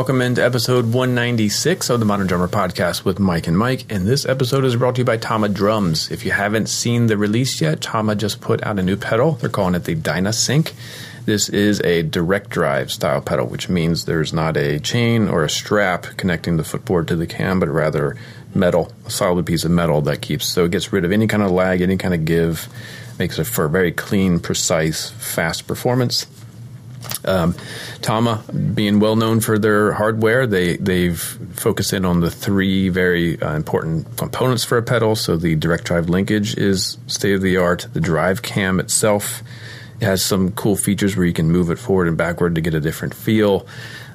Welcome into episode 196 of the Modern Drummer Podcast with Mike and Mike. And this episode is brought to you by Tama Drums. If you haven't seen the release yet, Tama just put out a new pedal. They're calling it the Dynasync. This is a direct drive style pedal, which means there's not a chain or a strap connecting the footboard to the cam, but rather metal, a solid piece of metal that keeps, so it gets rid of any kind of lag, any kind of give, makes it for a very clean, precise, fast performance. Um, Tama, being well known for their hardware, they they've focused in on the three very uh, important components for a pedal. So the direct drive linkage is state of the art. The drive cam itself has some cool features where you can move it forward and backward to get a different feel.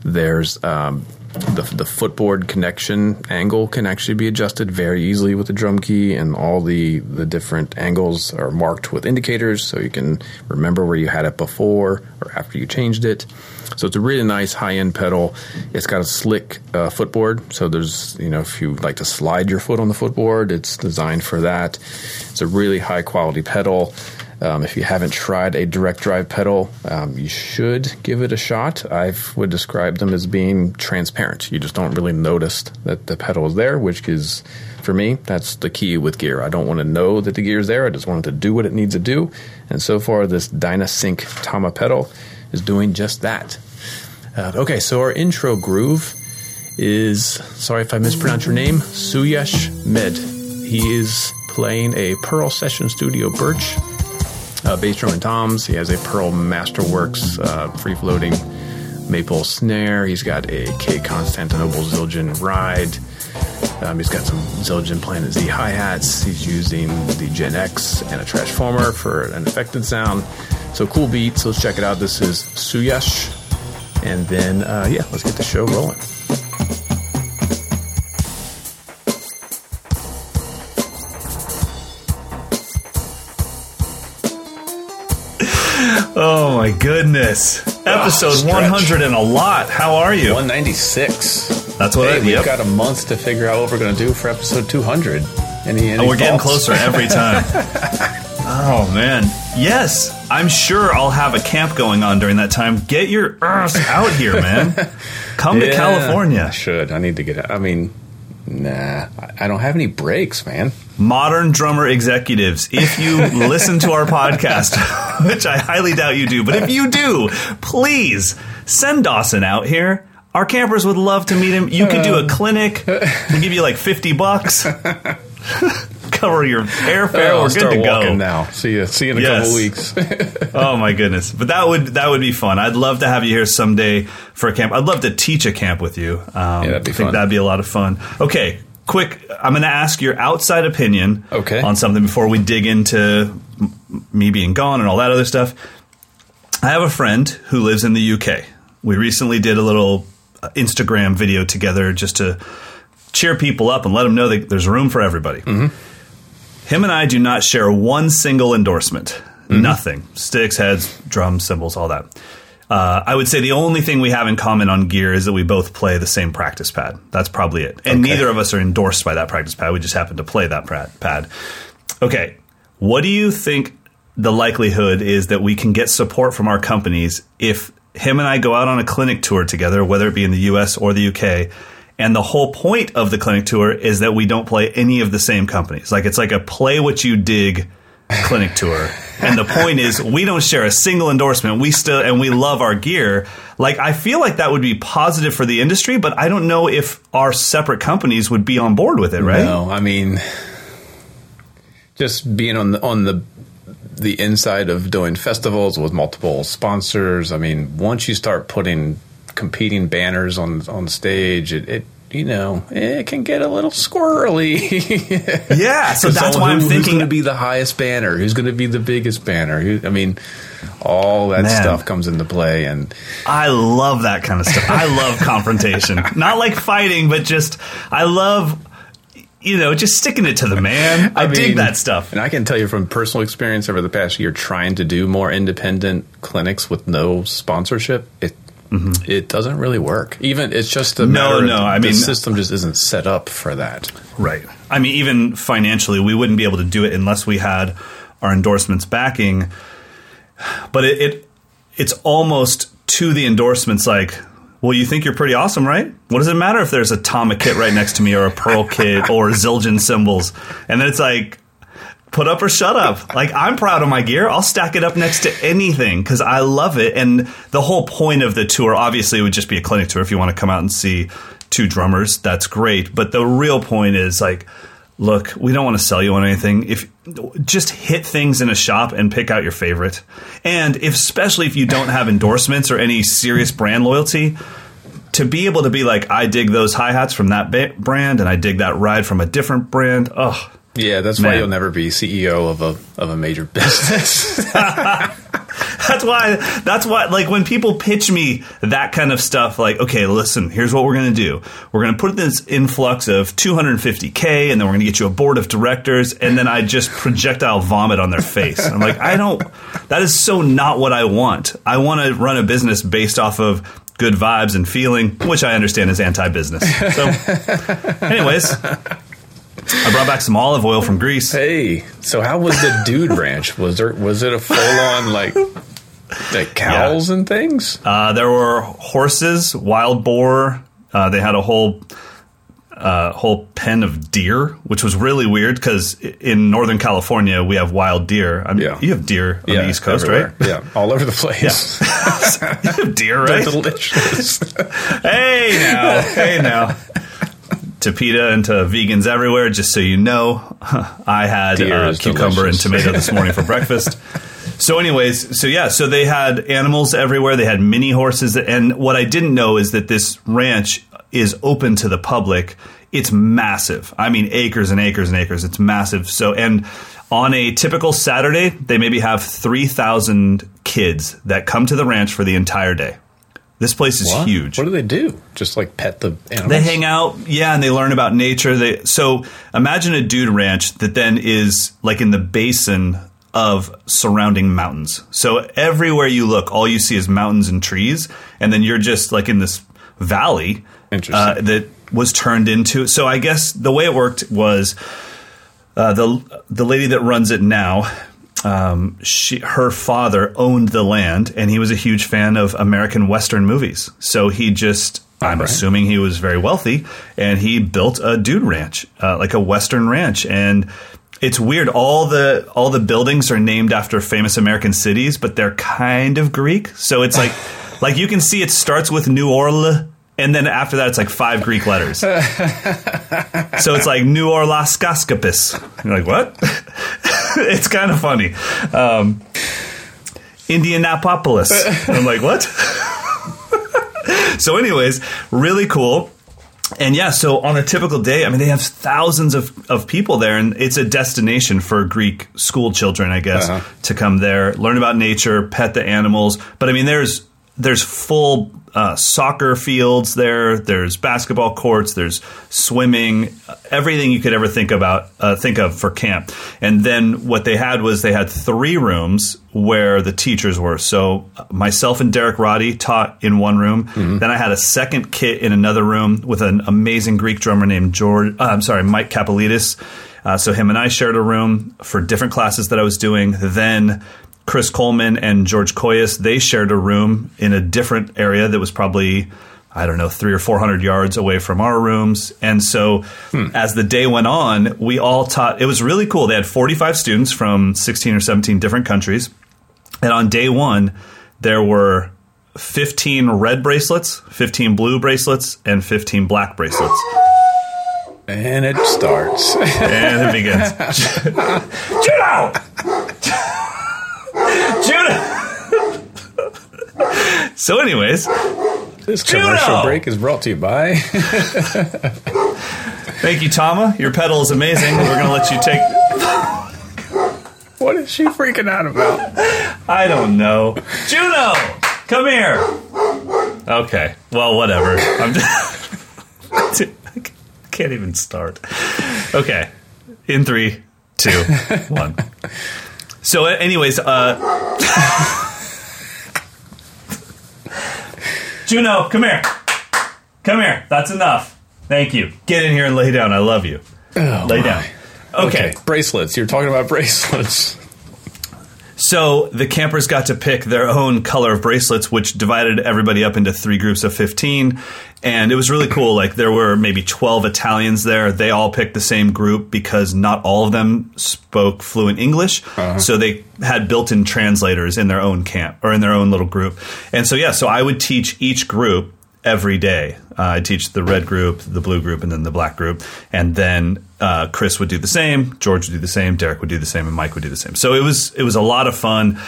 There's um, the, the footboard connection angle can actually be adjusted very easily with the drum key, and all the, the different angles are marked with indicators so you can remember where you had it before or after you changed it. So it's a really nice high end pedal. It's got a slick uh, footboard, so there's you know if you like to slide your foot on the footboard, it's designed for that. It's a really high quality pedal. Um, if you haven't tried a direct drive pedal, um, you should give it a shot. I would describe them as being transparent. You just don't really notice that the pedal is there, which is, for me, that's the key with gear. I don't want to know that the gear is there. I just want it to do what it needs to do. And so far, this Dynasync Tama pedal is doing just that. Uh, okay, so our intro groove is, sorry if I mispronounce your name, Suyash Med. He is playing a Pearl Session Studio Birch uh, bass drum and toms. He has a Pearl Masterworks uh, free floating maple snare. He's got a K Constantinople Zildjian ride. Um, he's got some Zildjian Planet Z hi hats. He's using the Gen X and a Trashformer for an affected sound. So cool beats. Let's check it out. This is Suyash. And then, uh, yeah, let's get the show rolling. Oh my goodness. Episode 100 and a lot. How are you? 196. That's what hey, I we've yep. got a month to figure out what we're going to do for episode 200. Any, any Oh, we're getting closer every time. oh man. Yes, I'm sure I'll have a camp going on during that time. Get your ass out here, man. Come to Yeah, I California. should. I need to get out. I mean, nah, I- I don't have any breaks, man. Modern drummer executives, if you listen to our podcast, which I highly doubt you do, but if you do, please send Dawson out here. Our campers would love to meet him. You could do a clinic. We'll give you like 50 bucks. Cover your airfare. I'll We're good to go. now. See you. See you in a Yes. couple weeks. Oh my goodness! But that would that would be fun. I'd love to have you here someday for a camp. I'd love to teach a camp with you. Um, Yeah, that'd be I think fun. that'd be a lot of fun. Okay, quick. I'm going to ask your outside opinion Okay. on something before we dig into me being gone and all that other stuff. I have a friend who lives in the UK. We recently did a little uh, Instagram video together just to cheer people up and let them know that there's room for everybody. Him and I do not share one single endorsement. Nothing. Sticks, heads, drums, cymbals, all that. Uh, I would say the only thing we have in common on gear is that we both play the same practice pad. That's probably it. And Okay. neither of us are endorsed by that practice pad. We just happen to play that pad. Okay. What do you think the likelihood is that we can get support from our companies if him and I go out on a clinic tour together, whether it be in the US or the UK, and the whole point of the clinic tour is that we don't play any of the same companies. Like it's like a play what you dig clinic tour. And the point is we don't share a single endorsement. We still and we love our gear. Like I feel like that would be positive for the industry, but I don't know if our separate companies would be on board with it, right? No, I mean, just being on the on the the inside of doing festivals with multiple sponsors. I mean, once you start putting competing banners on on stage, it. it you know, it can get a little squirrely. Yeah, so that's why I'm Who's thinking going to be the highest banner? Who's going to be the biggest banner? Who, I mean, all that Man. stuff comes into play, and I love that kind of stuff. I love confrontation. Not like fighting, but just I love you know, just sticking it to the man. I, dig mean, that stuff. And I can tell you from personal experience over the past year, trying to do more independent clinics with no sponsorship, it it doesn't really work. Even it's just a Mm-hmm. No, of no, I the mean- system just isn't set up for that. Right. I mean, even financially, we wouldn't be able to do it unless we had our endorsements backing. But it, it it's almost to the endorsements like, well, you think you're pretty awesome, right? What does it matter if there's a Tama kit right next to me or a Pearl kit or Zildjian cymbals? And then it's like, put up or shut up. Like, I'm proud of my gear. I'll stack it up next to anything because I love it. And the whole point of the tour, obviously, would just be a clinic tour. If you want to come out and see two drummers, that's great. But the real point is like, look, we don't want to sell you on anything. If just hit things in a shop and pick out your favorite. And if, especially if you don't have endorsements or any serious brand loyalty, to be able to be like, I dig those hi hats from that ba- brand, and I dig that ride from a different brand. Oh, Yeah, that's Man. why you'll never be CEO of a of a major business. that's why. That's why. Like when people pitch me that kind of stuff, like, okay, listen, here's what we're going to do. We're going to put this influx of 250k, and then we're going to get you a board of directors, and then I just projectile vomit on their face. I'm like, I don't. That is so not what I want. I want to run a business based off of good vibes and feeling, which I understand is anti-business. So, anyways. I brought back some olive oil from Greece. hey, so how was the dude ranch? Was there was it a full on like like cows and things? Uh, there were horses, wild boar. Uh, they had a whole uh, whole pen of deer, which was really weird because in Northern California we have wild deer. I mean, Yeah. you have deer on the East Coast, everywhere. right? Yeah, all over the place. Yeah. you have deer, They're right? delicious. hey now, hey now. To PETA and to vegans everywhere, just so you know, I had uh, cucumber and tomato this morning for breakfast. So, anyways, so yeah, so they had animals everywhere. They had mini horses, and what I didn't know is that this ranch is open to the public. It's massive. I mean, acres and acres and acres. It's massive. So, and on a typical Saturday, they maybe have three thousand kids that come to the ranch for the entire day. This place is What? huge. What do they do? Just like pet the animals? They hang out, yeah, and they learn about nature. They so imagine a dude ranch that then is like in the basin of surrounding mountains. So everywhere you look, all you see is mountains and trees, and then you're just like in this valley uh, that was turned into. So I guess the way it worked was uh, the the lady that runs it now. Um, she, her father owned the land, and he was a huge fan of American Western movies. So he just, I'm right. assuming he was very wealthy, and he built a dude ranch, uh, like a Western ranch. And it's weird. All the all the buildings are named after famous American cities, but they're kind of Greek. So it's like, like you can see, it starts with New Orleans. And then after that, it's like five Greek letters. so it's like New Orlaskaskopis. You're like, what? it's kind of funny. Um, Indianapolis. I'm like, what? so, anyways, really cool. And yeah, so on a typical day, I mean, they have thousands of, of people there, and it's a destination for Greek school children, I guess, Uh-huh. to come there, learn about nature, pet the animals. But I mean, there's there's full uh, soccer fields there. There's basketball courts. There's swimming. Everything you could ever think about, uh, think of for camp. And then what they had was they had three rooms where the teachers were. So myself and Derek Roddy taught in one room. Then I had a second kit in another room with an amazing Greek drummer named George. Uh, I'm sorry, Mike Kapelidis. Uh, so him and I shared a room for different classes that I was doing. Then Chris Coleman and George Kollias, they shared a room in a different area that was probably, I don't know, three or 400 yards away from our rooms. And so hmm. as the day went on, we all taught, it was really cool. They had 45 students from 16 or 17 different countries. And on day one, there were 15 red bracelets, 15 blue bracelets, and 15 black bracelets. and it starts. And it begins. Juno! Juno! So, anyways, this commercial Juno! break is brought to you by. thank you, Tama. Your pedal is amazing. We're going to let you take. what is she freaking out about? I don't know. Juno! Come here! Okay. Well, whatever. I'm just. I can't even start. Okay. In three, two, one. So, anyways, uh. Juno, come here. Come here. That's enough. Thank you. Get in here and lay down. I love you. Oh, lay my. down. Okay. bracelets. You're talking about bracelets. So the campers got to pick their own color of bracelets, which divided everybody up into three groups of 15. And it was really cool. Like there were maybe 12 Italians there. They all picked the same group because not all of them spoke fluent English. Uh-huh. So they had built in translators in their own camp or in their own little group. And so, yeah, so I would teach each group every day. Uh, I teach the red group, the blue group, and then the black group. And then uh, Chris would do the same, George would do the same, Derek would do the same, and Mike would do the same. So it was it was a lot of fun.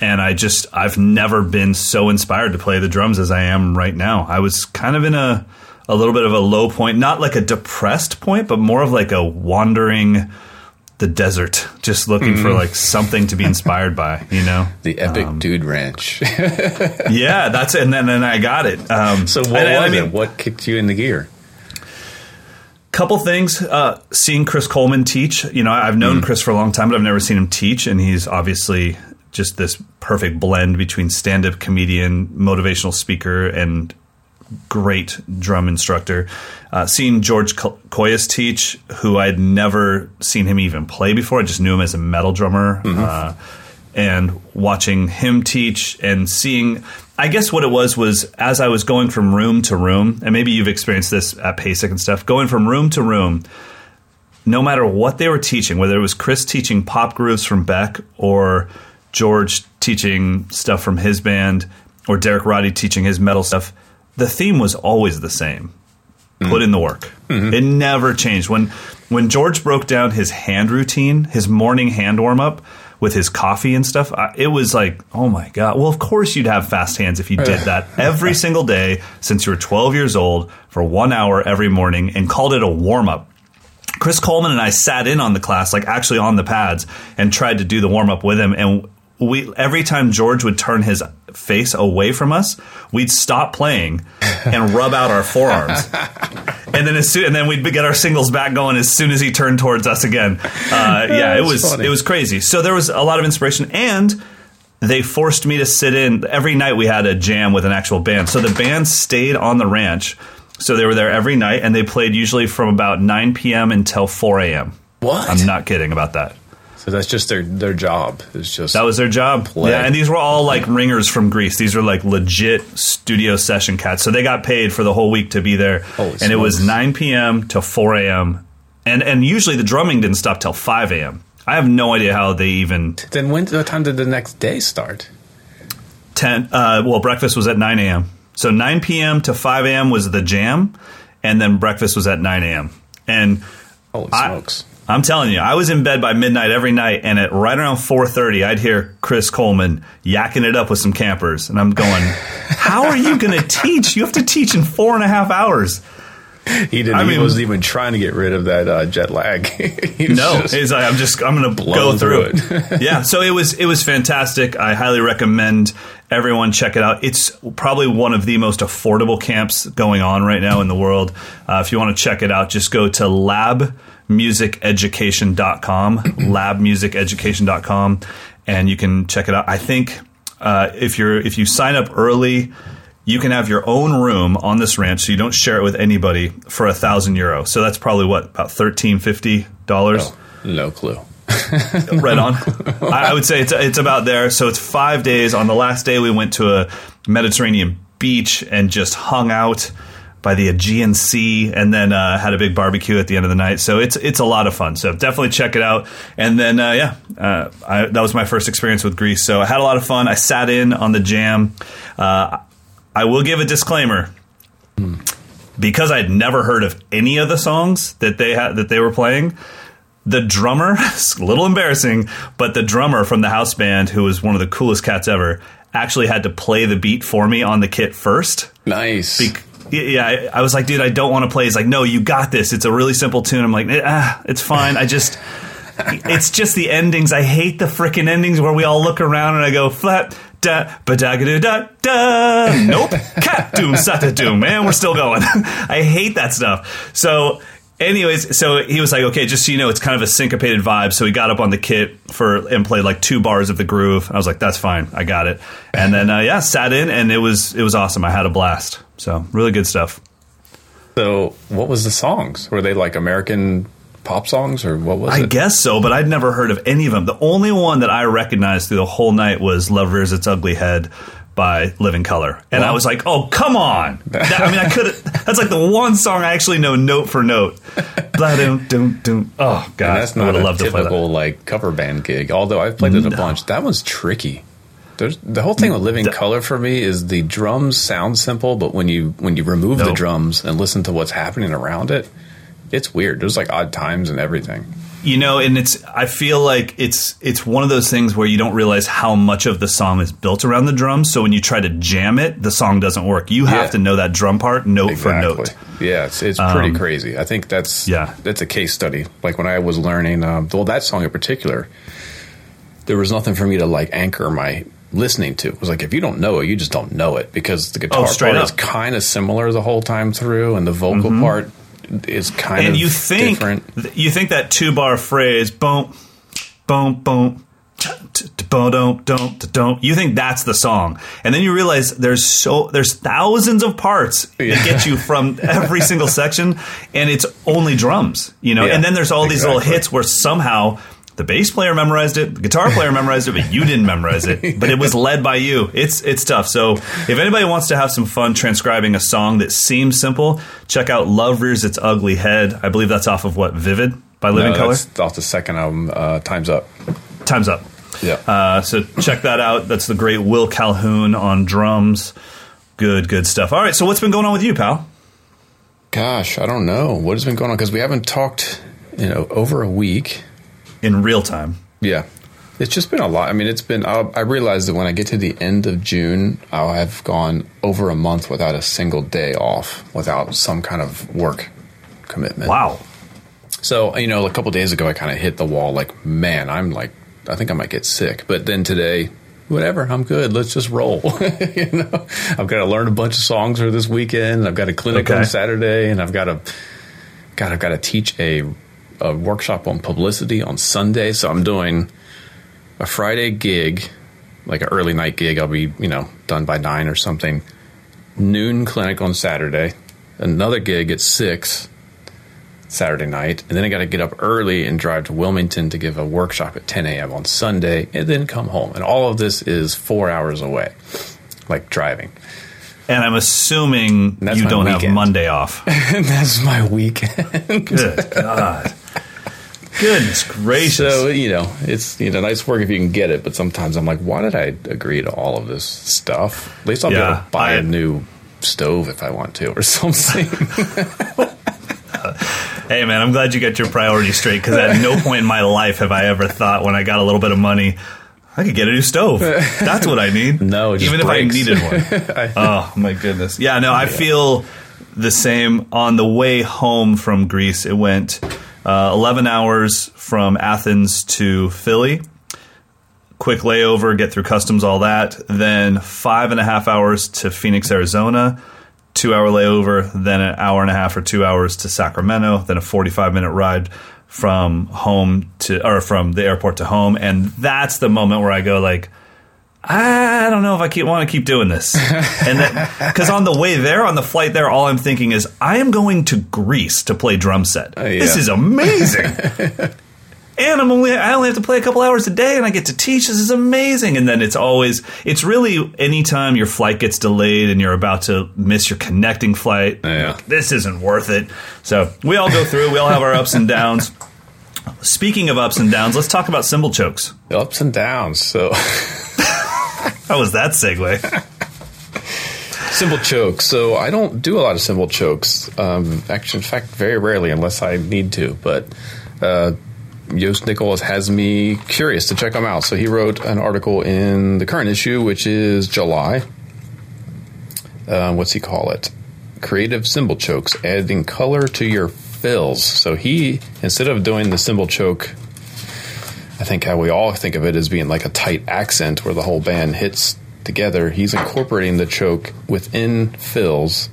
And I just I've never been so inspired to play the drums as I am right now. I was kind of in a a little bit of a low point, not like a depressed point, but more of like a wandering the desert, just looking for like something to be inspired by, you know. The epic Um, dude ranch. Yeah, that's it. And then, then I got it. Um, so what and- and was I mean, it? What kicked you in the gear? couple things uh, seeing chris coleman teach you know i've known chris for a long time but i've never seen him teach and he's obviously just this perfect blend between stand-up comedian motivational speaker and great drum instructor. Uh, seeing george Ko- Kollias teach who i'd never seen him even play before i just knew him as a metal drummer uh, and watching him teach and seeing i guess what it was was as i was going from room to room and maybe you've experienced this at pasic and stuff going from room to room no matter what they were teaching whether it was chris teaching pop grooves from beck or george teaching stuff from his band or derek roddy teaching his metal stuff the theme was always the same put in the work. Mm-hmm. It never changed. When when George broke down his hand routine, his morning hand warm up with his coffee and stuff, I, it was like, oh my god. Well, of course you'd have fast hands if you did that every single day since you were 12 years old for 1 hour every morning and called it a warm up. Chris Coleman and I sat in on the class, like actually on the pads, and tried to do the warm up with him. And we every time George would turn his face away from us, we'd stop playing and rub out our forearms. and then as soon, and then we'd get our singles back going as soon as he turned towards us again. Uh, yeah, it was funny. it was crazy. So there was a lot of inspiration and. They forced me to sit in every night. We had a jam with an actual band, so the band stayed on the ranch. So they were there every night, and they played usually from about 9 p.m. until 4 a.m. What? I'm not kidding about that. So that's just their their job. It's just That was their job. Play. Yeah, and these were all like ringers from Greece. These were like legit studio session cats. So they got paid for the whole week to be there. Holy and it was 9 p.m. to 4 a.m. And and usually the drumming didn't stop till 5 a.m. I have no idea how they even Then when what time did the next day start? 10 uh, well breakfast was at 9 a.m. So 9 p.m. to 5 a.m. was the jam and then breakfast was at 9 a.m. And Holy I- smokes! I'm telling you, I was in bed by midnight every night, and at right around 4:30, I'd hear Chris Coleman yakking it up with some campers, and I'm going, "How are you going to teach? You have to teach in four and a half hours." He didn't. I mean, he wasn't even trying to get rid of that uh, jet lag. No, just- he's like, I'm just, I'm going to go through through it. yeah, so it was, it was fantastic. I highly recommend everyone check it out. It's probably one of the most affordable camps going on right now in the world. Uh, if you want to check it out, just go to labmusiceducation.com, labmusiceducation.com, and you can check it out. I think uh, if you're if you sign up early. You can have your own room on this ranch, so you don't share it with anybody for a thousand euro. So that's probably what about thirteen fifty dollars. Oh, no clue. right on. I, I would say it's it's about there. So it's five days. On the last day, we went to a Mediterranean beach and just hung out by the Aegean Sea, and then uh, had a big barbecue at the end of the night. So it's it's a lot of fun. So definitely check it out. And then uh, yeah, uh, I, that was my first experience with Greece. So I had a lot of fun. I sat in on the jam. Uh, I will give a disclaimer because I'd never heard of any of the songs that they had that they were playing. The drummer, it's a little embarrassing, but the drummer from the house band, who was one of the coolest cats ever, actually had to play the beat for me on the kit first. Nice. Yeah, I, was like, dude, I don't want to play. He's like, no, you got this. It's a really simple tune. I'm like, ah, it's fine. I just, it's just the endings. I hate the freaking endings where we all look around and I go flat. Da ba da da da da. Nope. Cat doom sata doom. Man, we're still going. I hate that stuff. So, anyways, so he was like, okay, just so you know, it's kind of a syncopated vibe. So he got up on the kit for and played like two bars of the groove. I was like, that's fine. I got it. And then uh, yeah, sat in and it was it was awesome. I had a blast. So really good stuff. so, what was the songs? Were they like American pop songs or what was I it? guess so, but I'd never heard of any of them. The only one that I recognized through the whole night was "Love Rears Its Ugly Head" by Living Colour, and I was like, "Oh, come on!" That- I mean, I could. That's like the one song I actually know note for note. Oh And God, that's I not would a have loved to play that. typical like cover band gig. Although I've played it a bunch, that one's tricky. There's, the whole thing with Living The- Colour for me is the drums sound simple, but when you when you remove the drums and listen to what's happening around it, it's weird. There's like odd times and everything. You know, and it's. I feel like it's it's one of those things where you don't realize how much of the song is built around the drums. So when you try to jam it, the song doesn't work. You have Yeah. to know that drum part note for note. Yeah, it's, it's pretty crazy. I think that's Yeah. that's a case study. Like when I was learning, um, well, that song in particular, there was nothing for me to like anchor my listening to. It was like if you don't know it, you just don't know it because the guitar Oh, part up. Mm-hmm. is kind of similar the whole time through, and the vocal part is kind and of you think different. th- you think that two bar phrase boom boom boom don't don't don't you think that's the song and then you realize there's so there's thousands of parts that get you from every single section and it's only drums you know Yeah, and then there's all these little hits where somehow the bass player memorized it, the guitar player memorized it, but you didn't memorize it. But it was led by you. It's it's tough. So if anybody wants to have some fun transcribing a song that seems simple, check out "Love Rears Its Ugly Head." I believe that's off of what "Vivid" by Living No, Colour. that's off the second album, uh, Times Up. Time's up. Yeah. Uh, so check that out. That's the great Will Calhoun on drums. Good, good stuff. All right. So what's been going on with you, pal? Gosh, I don't know what has been going on because we haven't talked, you know, over a week. In real time. Yeah. It's just been a lot. I mean, it's been, I'll, I realized that when I get to the end of June, I'll have gone over a month without a single day off, without some kind of work commitment. Wow. So, you know, a couple days ago, I kind of hit the wall like, man, I'm like, I think I might get sick. But then today, whatever, I'm good. Let's just roll. you know, I've got to learn a bunch of songs for this weekend. I've got a clinic Okay. on Saturday, and I've got to, God, I've got to teach a, a workshop on publicity on Sunday. So I'm doing a Friday gig, like an early night gig. I'll be, you know, done by nine or something. Noon clinic on Saturday. Another gig at six. Saturday night, and then I got to get up early and drive to Wilmington to give a workshop at 10 a.m. on Sunday, and then come home. And all of this is four hours away, like driving. And I'm assuming you don't have. Monday off. that's my weekend. Good God. Goodness gracious. so you know, it's you know nice work if you can get it, but sometimes I'm like, why did I agree to all of this stuff? At least I'll be able to buy I- a new stove if I want to, or something. Hey man, I'm glad you got your priorities straight because at no point in my life have I ever thought when I got a little bit of money, I could get a new stove. That's what I need. No, it just even breaks. if I needed one. oh my goodness. Yeah, no, I feel the same. On the way home from Greece, it went uh, 11 hours from Athens to Philly. Quick layover, get through customs, all that. Then five and a half hours to Phoenix, Arizona two hour layover, then an hour and a half or two hours to Sacramento, then a 45 minute ride from home to, or from the airport to home. And that's the moment where I go like, I don't know if I keep, want to keep doing this. And cause on the way there, on the flight there, all I'm thinking is I am going to Greece to play drum set. Oh, yeah. This is amazing. and I'm only I only have to play a couple hours a day and I get to teach. This is amazing. And then it's always it's really anytime your flight gets delayed and you're about to miss your connecting flight, Yeah. this isn't worth it. So we all go through, we all have our ups and downs. Speaking of ups and downs, let's talk about cymbal chokes. Ups and downs. So How was that segue? cymbal chokes. So I don't do a lot of cymbal chokes. Um, actually, in fact, very rarely, unless I need to. But uh, Jost Nickel has me curious to check them out. So he wrote an article in the current issue, which is July. Uh, what's he call it? Creative cymbal chokes, adding color to your fills. So he, instead of doing the cymbal choke, I think how we all think of it as being like a tight accent where the whole band hits together, he's incorporating the choke within fills.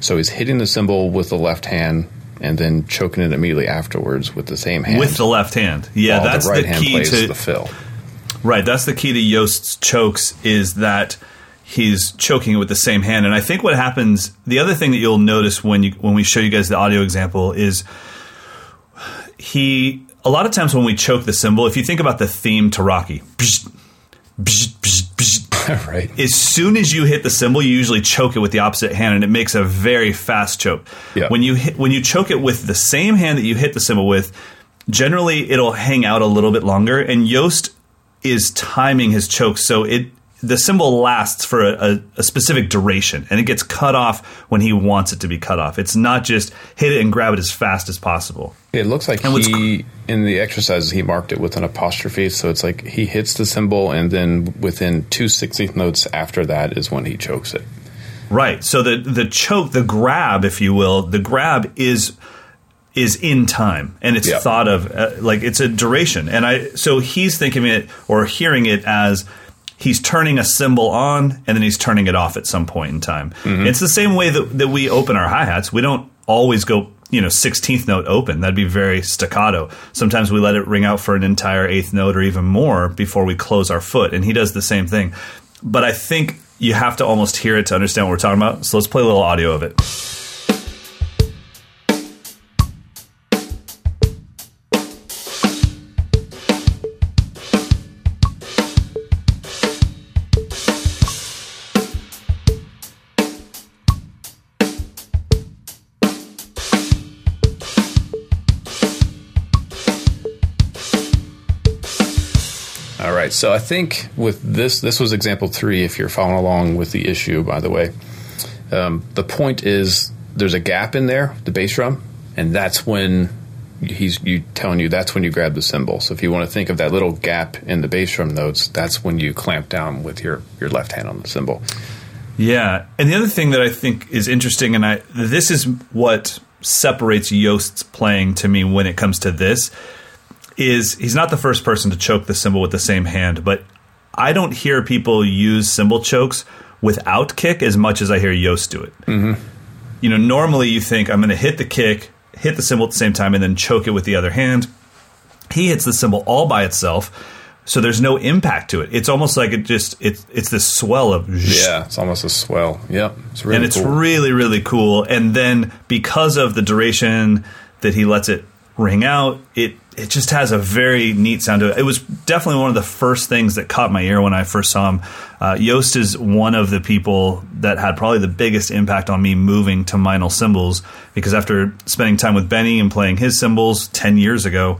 So he's hitting the cymbal with the left hand and then choking it immediately afterwards with the same hand. With the left hand. Yeah, that's the right the, key to the fill. Right, that's the key to Jost's chokes is that he's choking it with the same hand. And I think what happens, the other thing that you'll notice when you when we show you guys the audio example is he a lot of times when we choke the cymbal, if you think about the theme to Rocky, bzz, right. as soon as you hit the cymbal, you usually choke it with the opposite hand, and it makes a very fast choke. Yeah. When you hit, when you choke it with the same hand that you hit the cymbal with, generally it'll hang out a little bit longer. And Jost is timing his choke so it the cymbal lasts for a, a, a specific duration, and it gets cut off when he wants it to be cut off. It's not just hit it and grab it as fast as possible. It looks like And he in the exercises he marked it with an apostrophe, so it's like he hits the cymbal and then within two sixteenth notes after that is when he chokes it. Right. So the the choke, the grab, if you will, the grab is is in time and it's Yep. thought of uh, like it's a duration. And I so he's thinking it or hearing it as he's turning a cymbal on and then he's turning it off at some point in time. Mm-hmm. It's the same way that that we open our hi-hats. We don't always go you know 16th note open. That'd be very staccato. Sometimes we let it ring out for an entire eighth note or even more before we close our foot and he does the same thing. But i think you have to almost hear it to understand what we're talking about. So let's play a little audio of it so I think with this, this was example three. If you're following along with the issue, by the way, um, the point is there's a gap in there, the bass drum, and that's when he's you telling you that's when you grab the cymbal. So if you want to think of that little gap in the bass drum notes, that's when you clamp down with your your left hand on the cymbal. Yeah, and the other thing that I think is interesting, and I this is what separates Jost's playing to me when it comes to this, is he's not the first person to choke the cymbal with the same hand, but I don't hear people use cymbal chokes without kick as much as I hear Jost do it. Mm-hmm. You know, normally you think I'm going to hit the kick, hit the cymbal at the same time, and then choke it with the other hand. He hits the cymbal all by itself. So there's no impact to it. It's almost like it just it's it's this swell of Yeah, it's almost a swell. Yep, it's really and it's cool. really really cool and then because of the duration that he lets it ring out it it just has a very neat sound to it. It was definitely one of the first things that caught my ear when i first saw him. Uh, Jost is one of the people that had probably the biggest impact on me moving to Meinl cymbals because after spending time with benny and playing his cymbals 10 years ago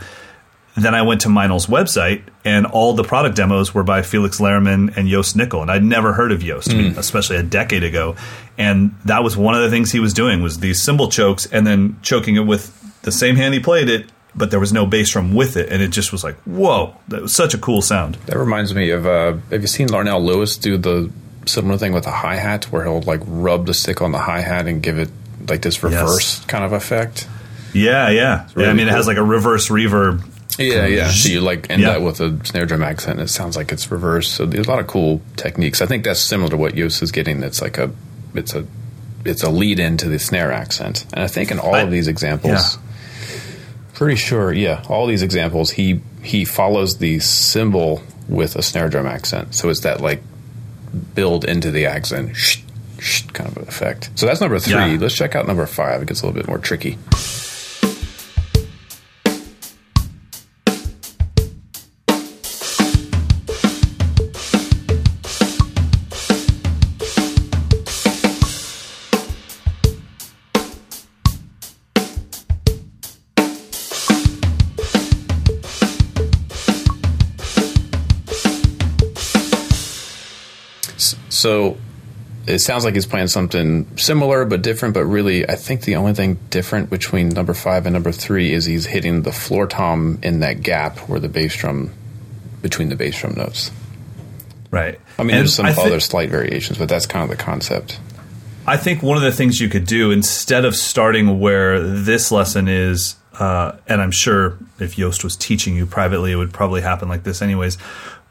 then I went to Meinl's website, and all the product demos were by Felix Lehrmann and Jost Nickel, and I'd never heard of Jost, I mean, especially a decade ago. And that was one of the things he was doing was these cymbal chokes, and then choking it with the same hand he played it, but there was no bass drum with it, and it just was like, whoa, that was such a cool sound. That reminds me of uh, have you seen Larnell Lewis do the similar thing with a hi hat where he'll like rub the stick on the hi hat and give it like this reverse kind of effect? Yeah, yeah. really yeah I mean, it has like a reverse reverb. Yeah, yeah. So you like end Yeah. that with a snare drum accent. And it sounds like it's reversed. So there's a lot of cool techniques. I think that's similar to what Jost is getting. It's like a, it's a, it's a lead into the snare accent. And I think in all I- of these examples, yeah. Pretty sure, yeah, all these examples, he he follows the cymbal with a snare drum accent. So it's that like build into the accent, shh, shh, kind of effect. So that's number three. Yeah. Let's check out number five. It gets a little bit more tricky. So it sounds like he's playing something similar but different. But really, I think the only thing different between number five and number three is he's hitting the floor tom in that gap where the bass drum between the bass drum notes. Right. I mean, And there's some I thi- other slight variations, but that's kind of the concept. I think one of the things you could do instead of starting where this lesson is, uh, and I'm sure if Jost was teaching you privately, it would probably happen like this anyways.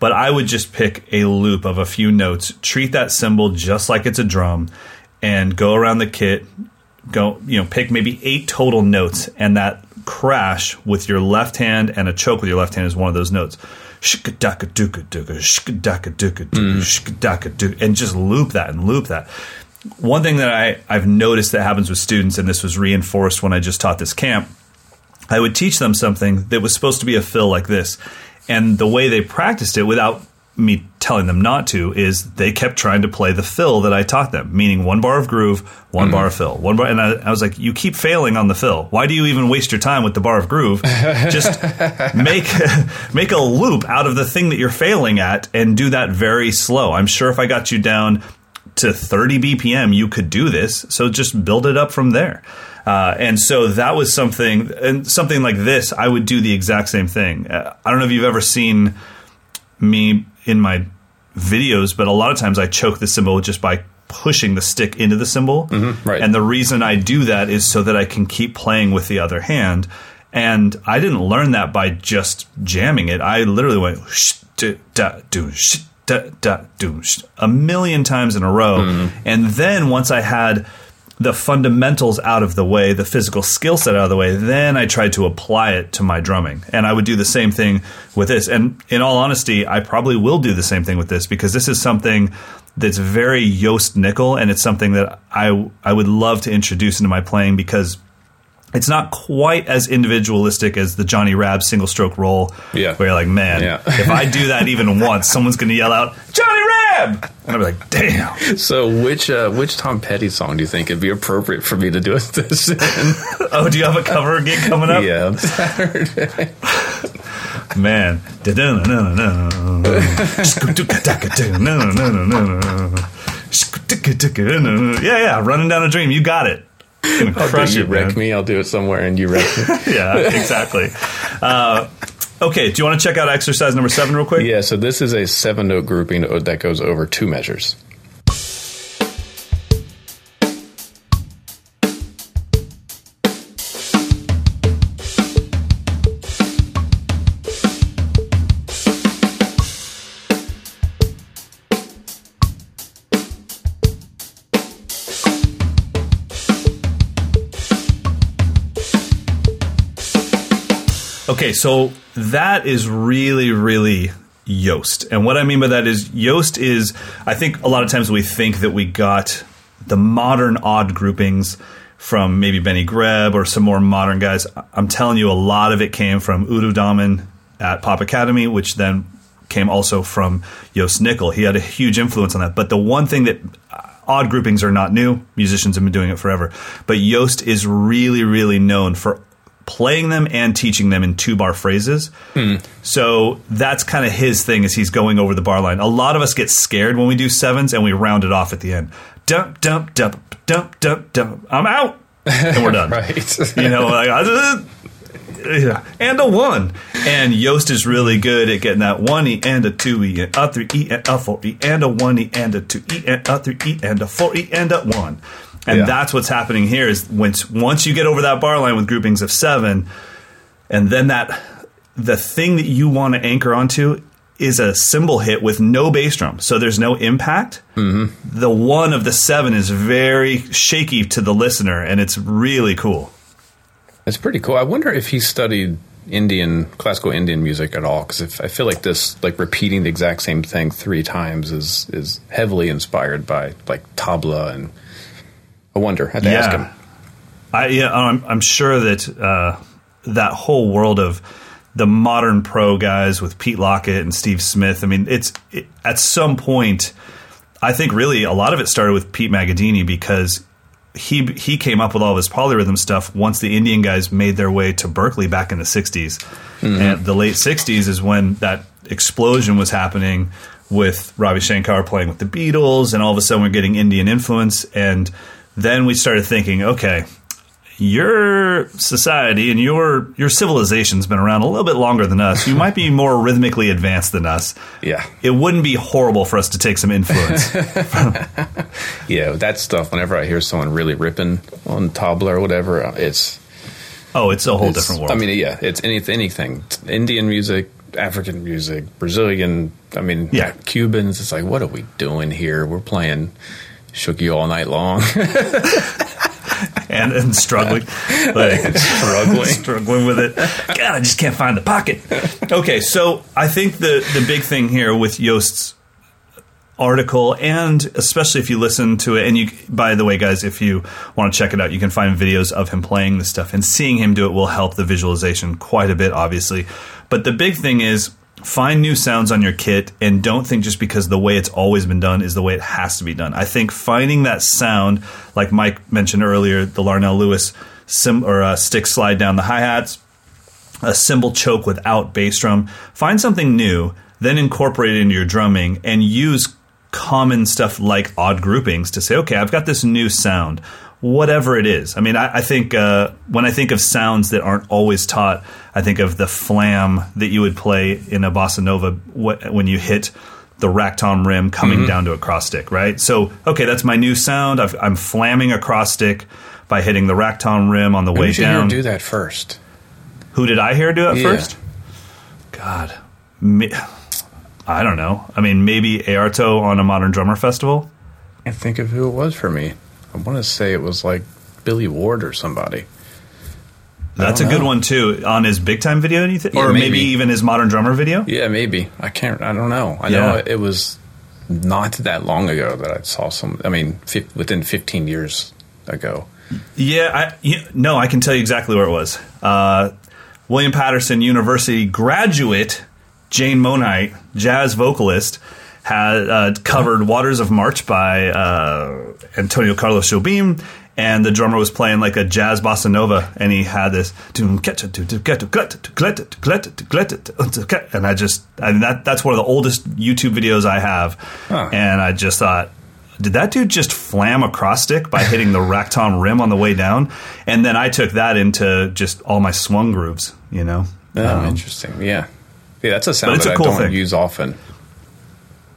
But I would just pick a loop of a few notes, treat that cymbal just like it's a drum, and go around the kit. Go, you know, pick maybe eight total notes, and that crash with your left hand and a choke with your left hand is one of those notes. Shkadaka-duka-duka, hmm. and just loop that and loop that one thing that I, I've noticed that happens with students, and this was reinforced when I just taught this camp, I would teach them something that was supposed to be a fill like this. And the way they practiced it without me telling them not to is they kept trying to play the fill that I taught them, meaning one bar of groove, one bar of fill, one bar. And I, I was like, you keep failing on the fill. Why do you even waste your time with the bar of groove? Just make make a loop out of the thing that you're failing at and do that very slow. I'm sure if I got you down to 30 BPM, you could do this. So just build it up from there. Uh, and so that was something, and something like this, I would do the exact same thing. Uh, I don't know if you've ever seen me in my videos, but a lot of times I choke the cymbal just by pushing the stick into the cymbal. right. And the reason I do that is so that I can keep playing with the other hand. And I didn't learn that by just jamming it. I literally went sh, da, do, sh, da, da, do, sh, a million times in a row. And then once I had the fundamentals out of the way, the physical skill set out of the way, then I tried to apply it to my drumming. And I would do the same thing with this. And in all honesty, I probably will do the same thing with this because this is something that's very Jost Nickel and it's something that I I would love to introduce into my playing because it's not quite as individualistic as the Johnny Rabb single stroke roll. Yeah. Where you're like, man, Yeah. if I do that even once, someone's going to yell out, Johnny Rabb! And I'll be like, damn. So, which uh, which Tom Petty song do you think would be appropriate for me to do this in? Oh, do you have a cover gig coming up? yeah, Saturday. Man. yeah, yeah, running down a dream. You got it. Gonna crush you it, wreck man. me, I'll do it somewhere, and you wreck me. Yeah, exactly. Uh, okay, do you want to check out exercise number seven real quick? yeah, so this is a seven note grouping that goes over two measures. So that is really, really Jost. And what I mean by that is Jost is, I think a lot of times we think that we got the modern odd groupings from maybe Benny Greb or some more modern guys. I'm telling you, a lot of it came from Udo Dahmen at Pop Academy, which then came also from Jost Nickel. He had a huge influence on that. But the one thing that uh, odd groupings are not new, musicians have been doing it forever. But Jost is really, really known for playing them and teaching them in two bar phrases. So that's kind of his thing as he's going over the bar line. A lot of us get scared when we do sevens and we round it off at the end. Dump, dump, dump, dump, dump, dump. I'm out. And we're done. Right. You know, like, uh, yeah. and a one. And Jost is really good at getting that one E and a two E and a three E and a four E and a one E and a two E and a three E and a four E and a one. And Yeah. that's what's happening here is once once you get over that bar line with groupings of seven, and then that the thing that you want to anchor onto is a cymbal hit with no bass drum, so there's no impact. Mm-hmm. The one of the seven is very shaky to the listener, and it's really cool. It's pretty cool. I wonder if he studied Indian classical Indian music at all, because I feel like this, like repeating the exact same thing three times, is is heavily inspired by like tabla, and I wonder. I had to ask him. I yeah, I'm, I'm sure that uh, that whole world of the modern pro guys with Pete Lockett and Steve Smith. I mean, it's it, at some point. I think really a lot of it started with Pete Magadini because he he came up with all this polyrhythm stuff once the Indian guys made their way to Berklee back in the 60s. And the late 60s is when that explosion was happening with Ravi Shankar playing with the Beatles and all of a sudden we're getting Indian influence and then we started thinking, okay, your society and your your civilization's been around a little bit longer than us. You might be more rhythmically advanced than us. Yeah, It wouldn't be horrible for us to take some influence. yeah. That stuff. Whenever I hear someone really ripping on tabla or whatever, it's oh, it's a whole It's- different world. I mean, yeah, it's any, anything Indian music, African music, Brazilian. I mean, Yeah. Cubans. It's like, what are we doing here? We're playing Shooky all night long, and, and struggling, like struggling. struggling with it. God, I just can't find the pocket. Okay, so I think the the big thing here with Jost's article and especially if you listen to it and you by the way guys if you want to check it out you can find videos of him playing this stuff and seeing him do it will help the visualization quite a bit obviously but the big thing is find new sounds on your kit and don't think just because the way it's always been done is the way it has to be done. I think finding that sound like mike mentioned earlier the larnell lewis sim or uh, stick slide down the hi-hats a cymbal choke without bass drum find something new then incorporate it into your drumming and use common stuff like odd groupings to say, okay, I've got this new sound, whatever it is. I mean, I, I think uh, when I think of sounds that aren't always taught, I think of the flam that you would play in a bossa nova when you hit the rack tom rim coming mm-hmm. down to a cross stick, right? So, okay, that's my new sound. i am flamming a cross stick by hitting the rack tom rim on the way down. do that first. Who did I hear do it yeah. first? God. Me- I don't know. I mean, maybe Airto on a Modern Drummer Festival. I can't think of who it was for me. I want to say it was like Billy Ward or somebody. That's a know. good one too. On his big time video, you think, yeah, or maybe. maybe. even his modern drummer video. Yeah, maybe. I can't. I don't know. I yeah. know it was not that long ago that I saw some. I mean, fi- within 15 years ago. Yeah, I, yeah, no, I can tell you exactly where it was. Uh, William Paterson University graduate Jane Monite, jazz vocalist, had uh, covered "Waters of March" by uh, Antonio Carlos Jobim, and the drummer was playing like a jazz bossa nova, and he had this, and I just, and that that's one of the oldest YouTube videos I have, huh. and I just thought. Did that dude just flam a cross stick by hitting the rack tom rim on the way down? And then I took that into just all my swung grooves, you know? Oh, um, interesting. Yeah. Yeah, that's a sound that a cool I don't thing. use often.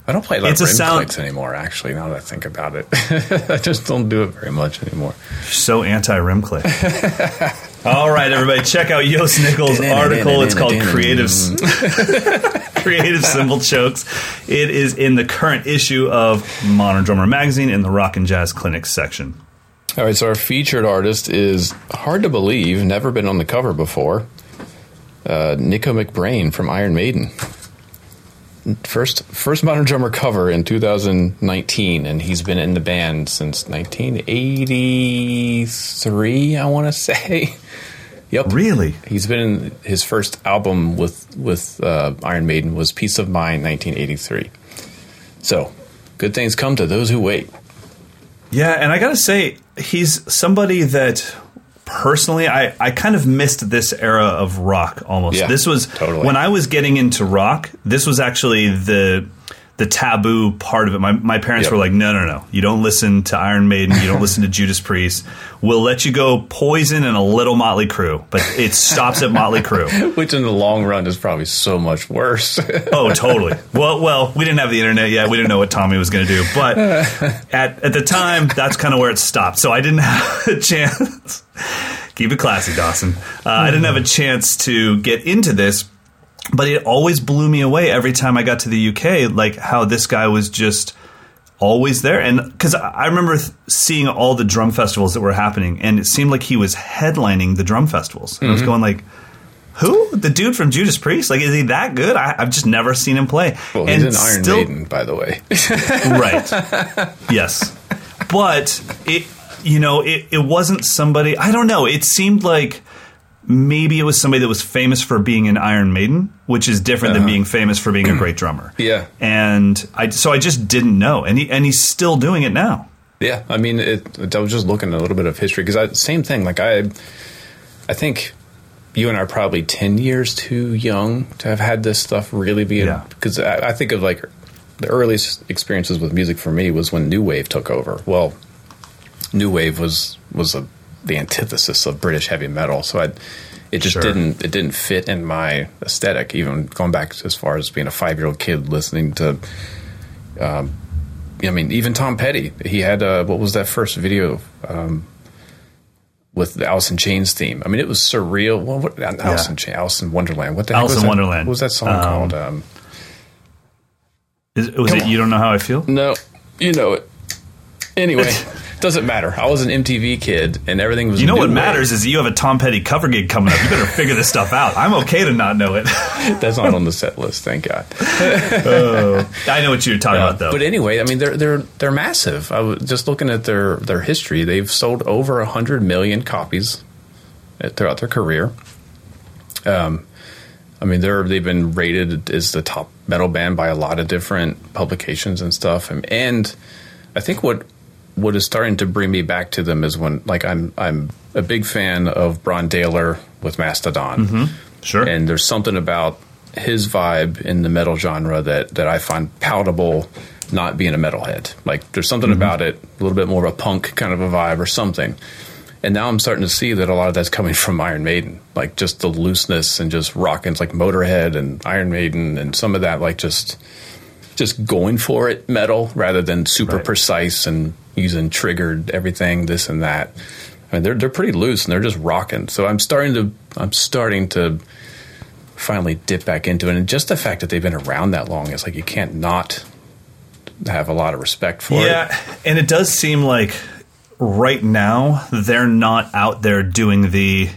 I don't play like it's rim a sound- clicks anymore. Actually, now that I think about it, I just don't do it very much anymore. So anti rim click. All right, everybody, check out Jost Nickel's article. It's called "Creative Creative Cymbal Chokes." It is in the current issue of Modern Drummer magazine in the Rock and Jazz Clinics section. All right, so our featured artist is hard to believe, never been on the cover before uh, Nicko McBrain from Iron Maiden. First, first modern drummer cover in 2019, and he's been in the band since 1983. I want to say. Yep. Really? He's been in his first album with with uh, Iron Maiden was Piece of Mind 1983. So, good things come to those who wait. Yeah, and I got to say he's somebody that personally, I, I kind of missed this era of rock almost. Yeah, this was totally. when I was getting into rock, this was actually the the taboo part of it. My, my parents yep. were like, no, no, no. You don't listen to Iron Maiden. You don't listen to Judas Priest. We'll let you go Poison and a little Motley Crue, but it stops at Motley Crue. Which in the long run is probably so much worse. oh, totally. Well, well, we didn't have the internet yet. We didn't know what Tommy was going to do. But at, at the time, that's kind of where it stopped. So I didn't have a chance. Keep it classy, Dawson. Uh, I didn't have a chance to get into this but it always blew me away every time I got to the UK, like how this guy was just always there. And because I remember seeing all the drum festivals that were happening, and it seemed like he was headlining the drum festivals. And mm-hmm. I was mm-hmm. going like, who? The dude from Judas Priest? Like, is he that good? I, have just never seen him play. Well, and he's an Iron still, Maiden, by the way. right. Yes. But it, you know, it, it wasn't somebody, I don't know. It seemed like maybe it was somebody that was famous for being an Iron Maiden, which is different uh-huh. than being famous for being a great drummer. Yeah, and I so I just didn't know, and he, and he's still doing it now. Yeah, I mean, it, I was just looking at a little bit of history because same thing. Like I, I think you and I are probably ten years too young to have had this stuff really be because yeah. I, I think of like the earliest experiences with music for me was when new wave took over. Well, new wave was was a the antithesis of British heavy metal. So I, it just sure. didn't it didn't fit in my aesthetic. Even going back as far as being a five year old kid listening to, um, I mean, even Tom Petty. He had uh, what was that first video um, with the Alice in Chains theme? I mean, it was surreal. Well, what, Alice, yeah. in Alice in Wonderland. What the Alice heck was in Wonderland? What was that song um, called? Um, is, was it on. You Don't Know How I Feel? No, you know it. Anyway. Doesn't matter. I was an MTV kid, and everything was. You know what wave. matters is you have a Tom Petty cover gig coming up. You better figure this stuff out. I'm okay to not know it. That's not on the set list. Thank God. I know what you're talking about, though. But anyway, I mean, they're they're they're massive. I was just looking at their their history. They've sold over hundred million copies uh, throughout their career. Um, I mean, they're they've been rated as the top metal band by a lot of different publications and stuff. And, and I think what what is starting to bring me back to them is when, like, I'm I'm a big fan of Brann Dailor with Mastodon. Mm-hmm. sure. And there's something about his vibe in the metal genre that, that I find palatable not being a metalhead. Like there's something mm-hmm. about it, a little bit more of a punk kind of a vibe or something. And now I'm starting to see that a lot of that's coming from Iron Maiden. Like just the looseness and just rocking like Motorhead and Iron Maiden and some of that like just just going for it metal rather than super Right. precise and using triggered everything, this and that. I mean, they're they're pretty loose and they're just rocking. So I'm starting to I'm starting to finally dip back into it. And just the fact that they've been around that long, it's like you can't not have a lot of respect for it. Yeah, and it does seem like right now they're not out there doing the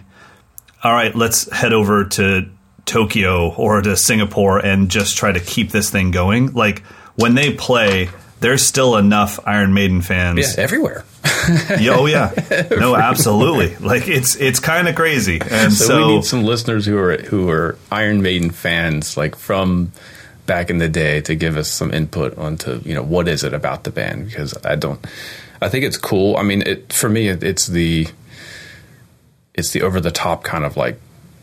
all right, let's head over to Tokyo or to Singapore and just try to keep this thing going. Like when they play, there's still enough Iron Maiden fans. Yeah, everywhere. Yeah, oh yeah. No, absolutely. Like it's it's kind of crazy. And So, so, we need some listeners who are who are Iron Maiden fans, like from back in the day, to give us some input onto you know what is it about the band because I don't. I think it's cool. I mean, it for me, it, it's the it's the over the top kind of like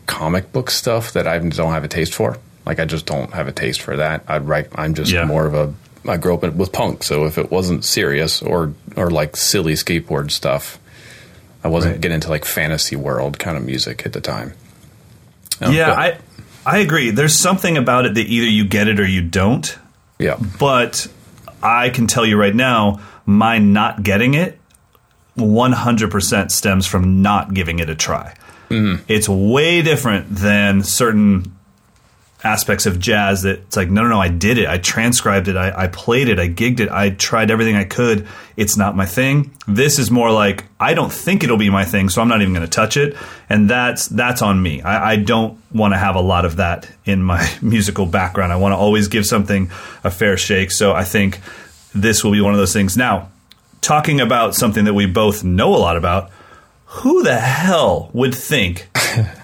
comic book stuff that I don't have a taste for. Like I just don't have a taste for that. I'd write. I'm just Yeah. more of a. I grew up with punk, so if it wasn't serious or or like silly skateboard stuff, I wasn't Right. getting into like fantasy world kind of music at the time. Um, yeah, but- I I agree. There's something about it that either you get it or you don't. yeah, but I can tell you right now, my not getting it 100% stems from not giving it a try. It's way different than certain aspects of jazz that it's like, no, no, no, I did it. I transcribed it. I, I played it. I gigged it. I tried everything I could. It's not my thing. This is more like, I don't think it'll be my thing, so I'm not even going to touch it. And that's, that's on me. I, I don't want to have a lot of that in my musical background. I want to always give something a fair shake. So I think this will be one of those things. Now, talking about something that we both know a lot about, who the hell would think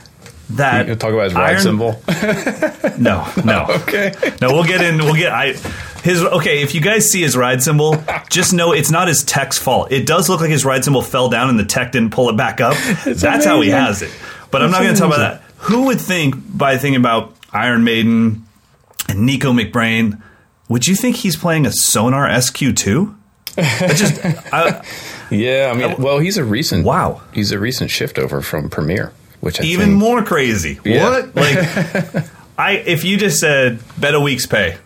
that you talk about his ride Iron- cymbal. no, no. okay, No, we'll get in. We'll get. I his okay. If you guys see his ride cymbal, just know it's not his tech's fault. It does look like his ride cymbal fell down and the tech didn't pull it back up. That's how he has it. But I'm not going to talk about that. Who would think by thinking about Iron Maiden and Nicko McBrain, would you think he's playing a Sonor SQ2? I just I, yeah. I mean, well, he's a recent. Wow. he's a recent shift over from Premier, which I even think, more crazy. Yeah. What? Like, I if you just said bet a week's pay,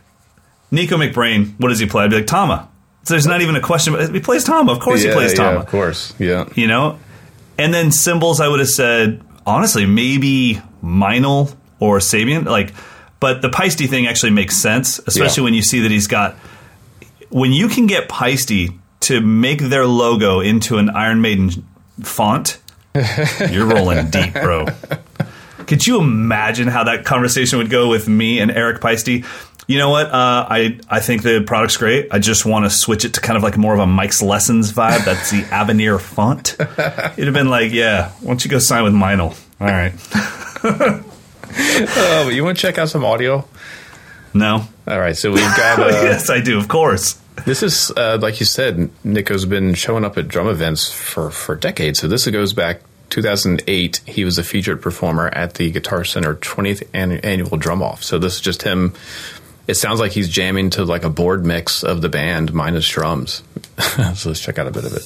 Nicko McBrain, what does he play? I'd be like Tama. So there's not even a question. but He plays Tama. Of course yeah, he plays yeah, Tama. of course, yeah. You know, and then cymbals. I would have said honestly maybe Meinl or Sabian. Like, but the Paiste thing actually makes sense, especially Yeah. when you see that he's got. When you can get Paiste to make their logo into an Iron Maiden font, you're rolling deep, bro. Could you imagine how that conversation would go with me and Eric Paiste? You know what? Uh, I I think the product's great. I just want to switch it to kind of like more of a Mike's Lessons vibe. That's the Avenir font. It'd have been like, yeah, why don't you go sign with Meinl? All right. Oh, but you want to check out some audio? No. All right, so we've got. Uh, yes, I do. Of course. This is uh, like you said, Nicko's been showing up at drum events for for decades. So this goes back 2008. He was a featured performer at the Guitar Center 20th an- annual drum off. So this is just him. It sounds like he's jamming to like a board mix of the band minus drums. so let's check out a bit of it.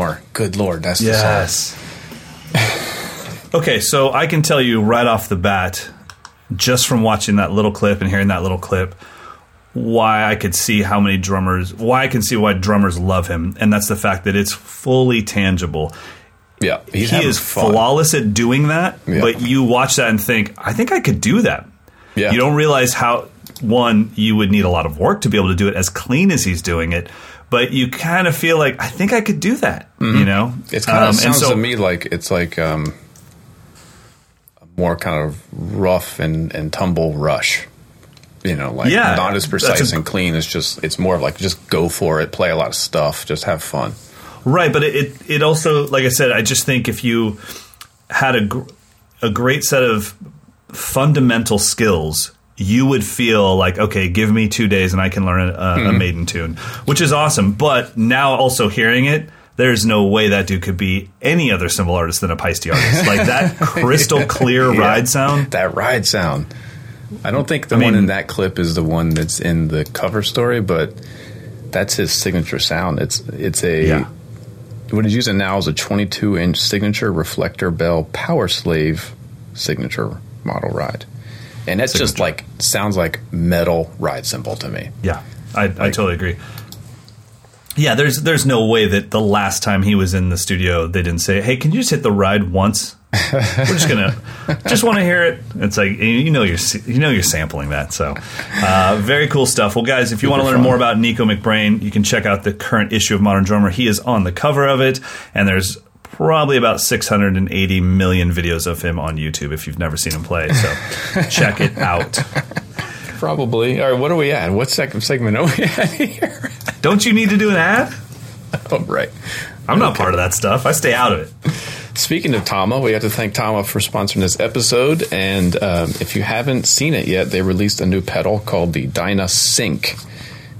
More. Good lord, that's Yes. okay, so I can tell you right off the bat, just from watching that little clip and hearing that little clip, why I could see how many drummers, why I can see why drummers love him, and that's the fact that it's fully tangible. Yeah, he is fun. flawless at doing that, Yeah. but you watch that and think, I think I could do that. Yeah. You don't realize how one you would need a lot of work to be able to do it as clean as he's doing it, but you kind of feel like I think I could do that. You know, Mm-hmm. It's kind of Um, and sounds so- to me like it's like um, a more kind of rough and, and tumble rush. You know, like Yeah, not as precise a- and clean. It's just it's more of like just go for it, play a lot of stuff, just have fun. Right, but it, it it also, like I said, I just think if you had a gr- a great set of fundamental skills, you would feel like, okay, give me two days and I can learn a, a, a maiden tune, which is awesome. But now also hearing it. There's no way that dude could be any other cymbal artist than a Paiste artist. Like that crystal clear Yeah. ride sound. That ride sound. I don't think the I one mean- in that clip is the one that's in the cover story, but that's his signature sound. It's it's a Yeah. what he's using now is a 22 inch signature reflector bell power slave signature model ride, and that's just like sounds like metal ride cymbal to me. Yeah, I, I totally agree. Yeah, there's there's no way that the last time he was in the studio they didn't say, "Hey, can you just hit the ride once?" We're just gonna just want to hear it. It's like you know you're you know you're sampling that. So uh, very cool stuff. Well, guys, if you want to learn fun. more about Nicko McBrain, you can check out the current issue of Modern Drummer. He is on the cover of it, and there's probably about 680 million videos of him on YouTube if you've never seen him play. So check it out. Probably. All right, what are we at? What second segment are we at here? Don't you need to do an ad? oh, right. I'm not part of that stuff. I stay out of it. Speaking of Tama, we have to thank Tama for sponsoring this episode. And um, if you haven't seen it yet, they released a new pedal called the Dyna Sync.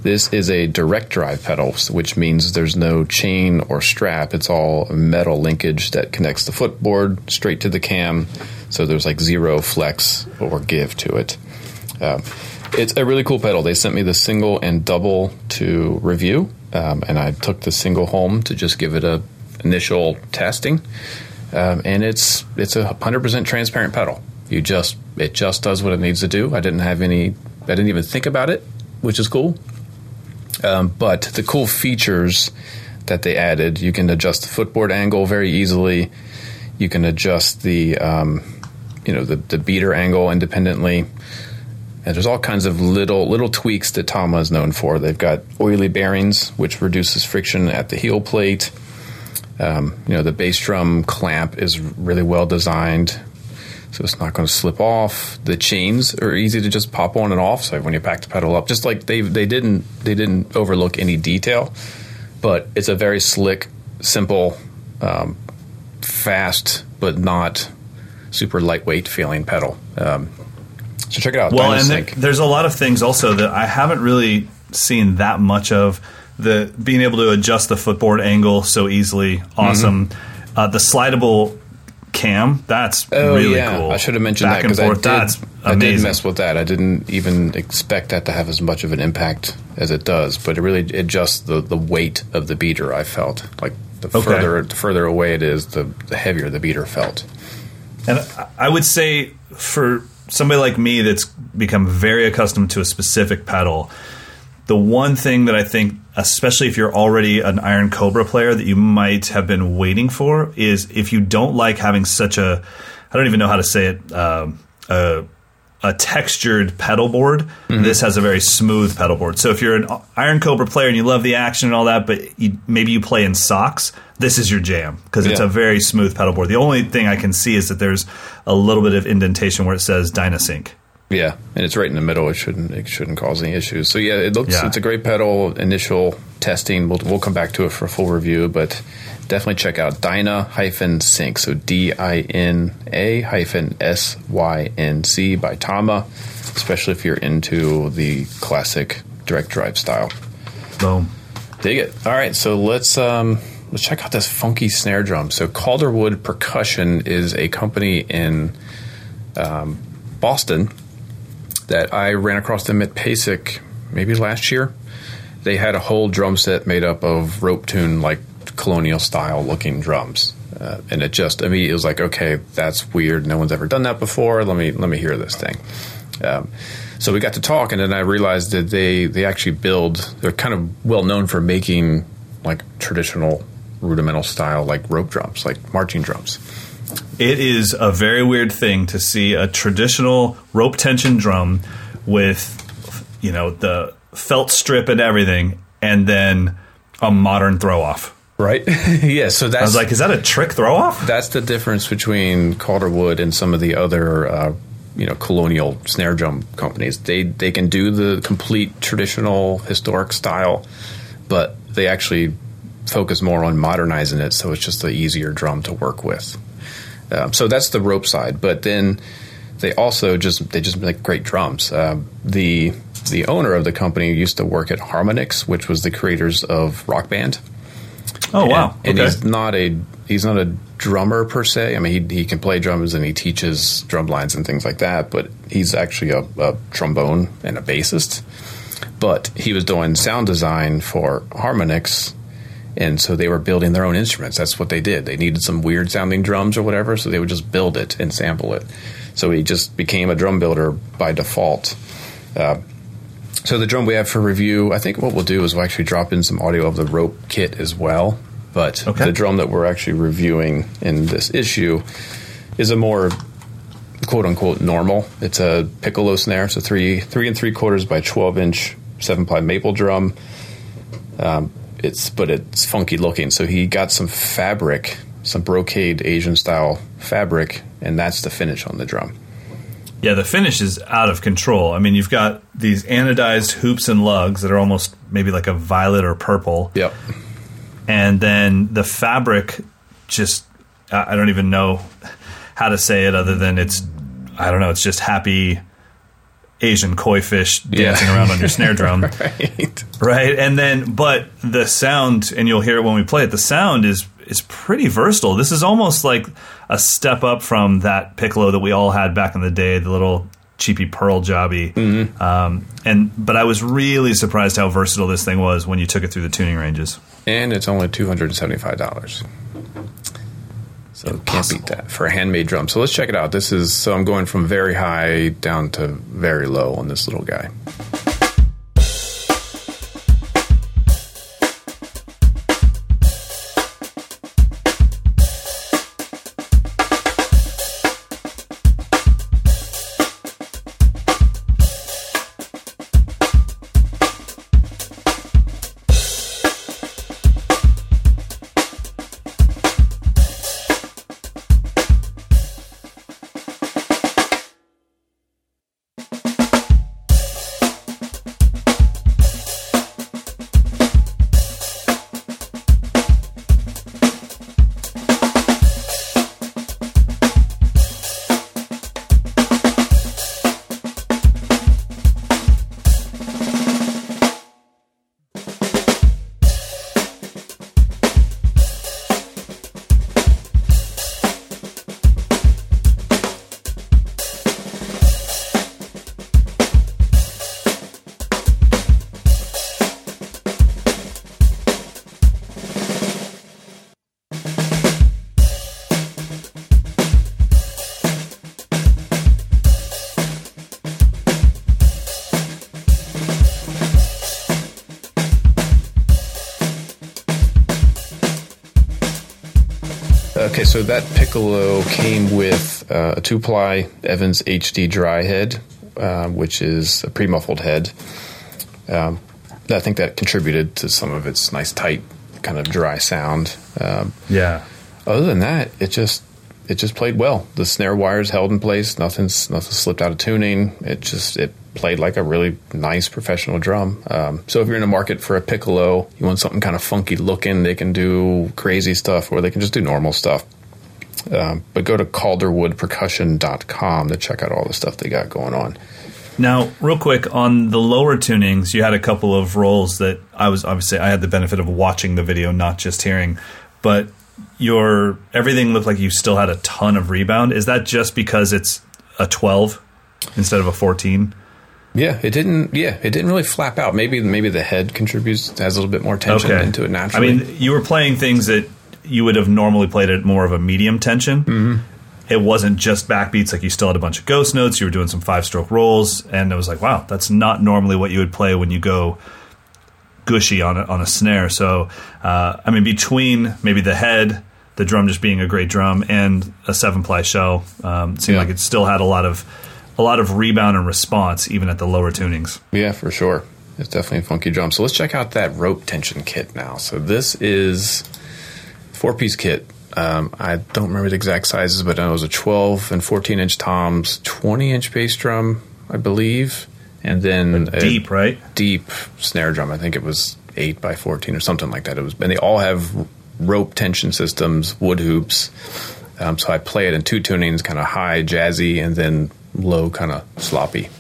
This is a direct drive pedal, which means there's no chain or strap. It's all metal linkage that connects the footboard straight to the cam. So there's like zero flex or give to it. Um, it's a really cool pedal. They sent me the single and double to review, um, and I took the single home to just give it a initial testing. Um, and it's it's a hundred percent transparent pedal. You just it just does what it needs to do. I didn't have any. I didn't even think about it, which is cool. Um, but the cool features that they added, you can adjust the footboard angle very easily. You can adjust the um, you know the, the beater angle independently. And there's all kinds of little little tweaks that Tama is known for. They've got oily bearings, which reduces friction at the heel plate. Um, you know, the bass drum clamp is really well designed, so it's not going to slip off. The chains are easy to just pop on and off. So when you pack the pedal up, just like they they didn't they didn't overlook any detail, but it's a very slick, simple, um, fast, but not super lightweight feeling pedal. Um, so check it out. Well, and there, Dynasync. there's a lot of things also that I haven't really seen that much of. The being able to adjust the footboard angle so easily, awesome. Uh, the slidable cam, that's Oh really yeah, cool. I should have mentioned Back that because I did. that's I did mess with that. I didn't even expect that to have as much of an impact as it does, but it really adjusts the the weight of the beater. I felt like the Okay. further the further away it is, the the heavier the beater felt. And I- I would say for somebody like me that's become very accustomed to a specific pedal, the one thing that I think, especially if you're already an Iron Cobra player, that you might have been waiting for is if you don't like having such a, I don't even know how to say it, um, a, a textured pedal board. This has a very smooth pedal board. So if you're an Iron Cobra player and you love the action and all that, but you, maybe you play in socks, this is your jam because it's Yeah. a very smooth pedal board. The only thing I can see is that there's a little bit of indentation where it says Dynasync. Yeah, and it's right in the middle. It shouldn't it shouldn't cause any issues. So yeah, it looks Yeah. it's a great pedal. Initial testing. We'll we'll come back to it for a full review, but definitely check out Dyna hyphen Sync. So D I N A hyphen S Y N C by Tama. Especially if you're into the classic direct drive style. Boom. Dig it. All right, so let's um, let's check out this funky snare drum. So Calderwood Percussion is a company in um, Boston that I ran across them at PASIC maybe last year. They had a whole drum set made up of rope tune like colonial style looking drums. Uh, and it just, immediately was like, okay, that's weird. No one's ever done that before. Let me, let me hear this thing. Um, so we got to talk, and then I realized that they, they actually build, they're kind of well known for making like traditional rudimental style, like rope drums, like marching drums. It is a very weird thing to see a traditional rope tension drum with, you know, the felt strip and everything, and then a modern throw off. Right. yeah. So that's I was like, is that a trick throw off? that's the difference between Calderwood and some of the other, uh, you know, colonial snare drum companies. They they can do the complete traditional historic style, but they actually focus more on modernizing it, so it's just an easier drum to work with. Um, so that's the rope side. But then they also just they just make great drums. Um, the the owner of the company used to work at Harmonix, which was the creators of Rock Band. Oh wow! And, and Okay. he's not a he's not a drummer per se. I mean, he he can play drums and he teaches drum lines and things like that. But he's actually a, a trombone and a bassist. But he was doing sound design for Harmonix, and so they were building their own instruments. That's what they did. They needed some weird sounding drums or whatever, so they would just build it and sample it. So he just became a drum builder by default. Uh, so the drum we have for review, I think what we'll do is we'll actually drop in some audio of the rope kit as well. But Okay. the drum that we're actually reviewing in this issue is a more quote unquote normal. It's a piccolo snare. It's a three three and three quarters by twelve inch seven ply maple drum. Um, it's but it's funky looking. So he got some fabric, some brocade Asian style fabric, and that's the finish on the drum. Yeah, the finish is out of control. I mean, you've got these anodized hoops and lugs that are almost maybe like a violet or purple, Yep. and then the fabric just I don't even know how to say it other than it's I don't know, it's just happy Asian koi fish dancing Yeah. around on your snare drum. Right. Right, and then but the sound, and you'll hear it when we play it. The sound is is pretty versatile. This is almost like a step up from that piccolo that we all had back in the day, the little cheapy pearl jobby. Um, and but I was really surprised how versatile this thing was when you took it through the tuning ranges. and it's only two hundred and seventy five dollars. So can't beat that for a handmade drum. So let's check it out. This is so I'm going from very high down to very low on this little guy. So that piccolo came with uh, a two-ply Evans HD dry head, uh, which is a pre-muffled head. Um, I think that contributed to some of its nice, tight, kind of dry sound. Um, Yeah, other than that, it just it just played well. The snare wires held in place. Nothing's nothing slipped out of tuning. It just it played like a really nice professional drum. Um, so if you're in the market for a piccolo, you want something kind of funky looking. They can do crazy stuff, or they can just do normal stuff. Um, but go to calderwoodpercussion.com to check out all the stuff they got going on. Now, real quick on the lower tunings, you had a couple of rolls that I was obviously I had the benefit of watching the video, not just hearing. But your everything looked like you still had a ton of rebound. Is that just because it's a 12 instead of a 14? Yeah, it didn't. Yeah, it didn't really flap out. Maybe maybe the head contributes has a little bit more tension Okay. into it naturally. I mean, you were playing things that you would have normally played at more of a medium tension. Mm-hmm. It wasn't just backbeats; like you still had a bunch of ghost notes. You were doing some five-stroke rolls, and it was like, wow, that's not normally what you would play when you go gushy on a, on a snare. So, uh, I mean, between maybe the head, the drum just being a great drum, and a seven-ply shell, um, it seemed Yeah. like it still had a lot of a lot of rebound and response, even at the lower tunings. Yeah, for sure. It's definitely a funky drum. So let's check out that rope tension kit now. So this is four piece kit. Um, I don't remember the exact sizes, but it was a 12 and 14 inch toms, 20 inch bass drum, I believe, and then a Deep, right? deep snare drum. I think it was eight by 14 or something like that. It was, and they all have rope tension systems, wood hoops. Um, so I play it in two tunings, kind of high, jazzy, and then low, kind of sloppy.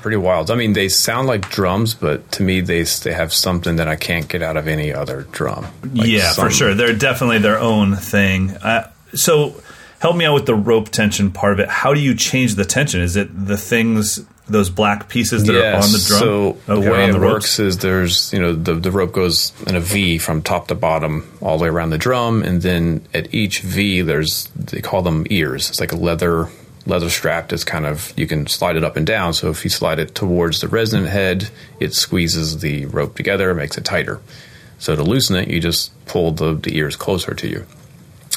Pretty wild. I mean, they sound like drums, but to me, they they have something that I can't get out of any other drum. Like yeah, for sure. They're definitely their own thing. Uh, so, help me out with the rope tension part of it. How do you change the tension? Is it the things, those black pieces that are on the drum? So the way it works is there's you know the the rope goes in a V from top to bottom all the way around the drum, and then at each V there's they call them ears. It's like a leather leather strap that's kind of you can slide it up and down. So if you slide it towards the resonant head, it squeezes the rope together, makes it tighter. So to loosen it, you just pull the, the ears closer to you.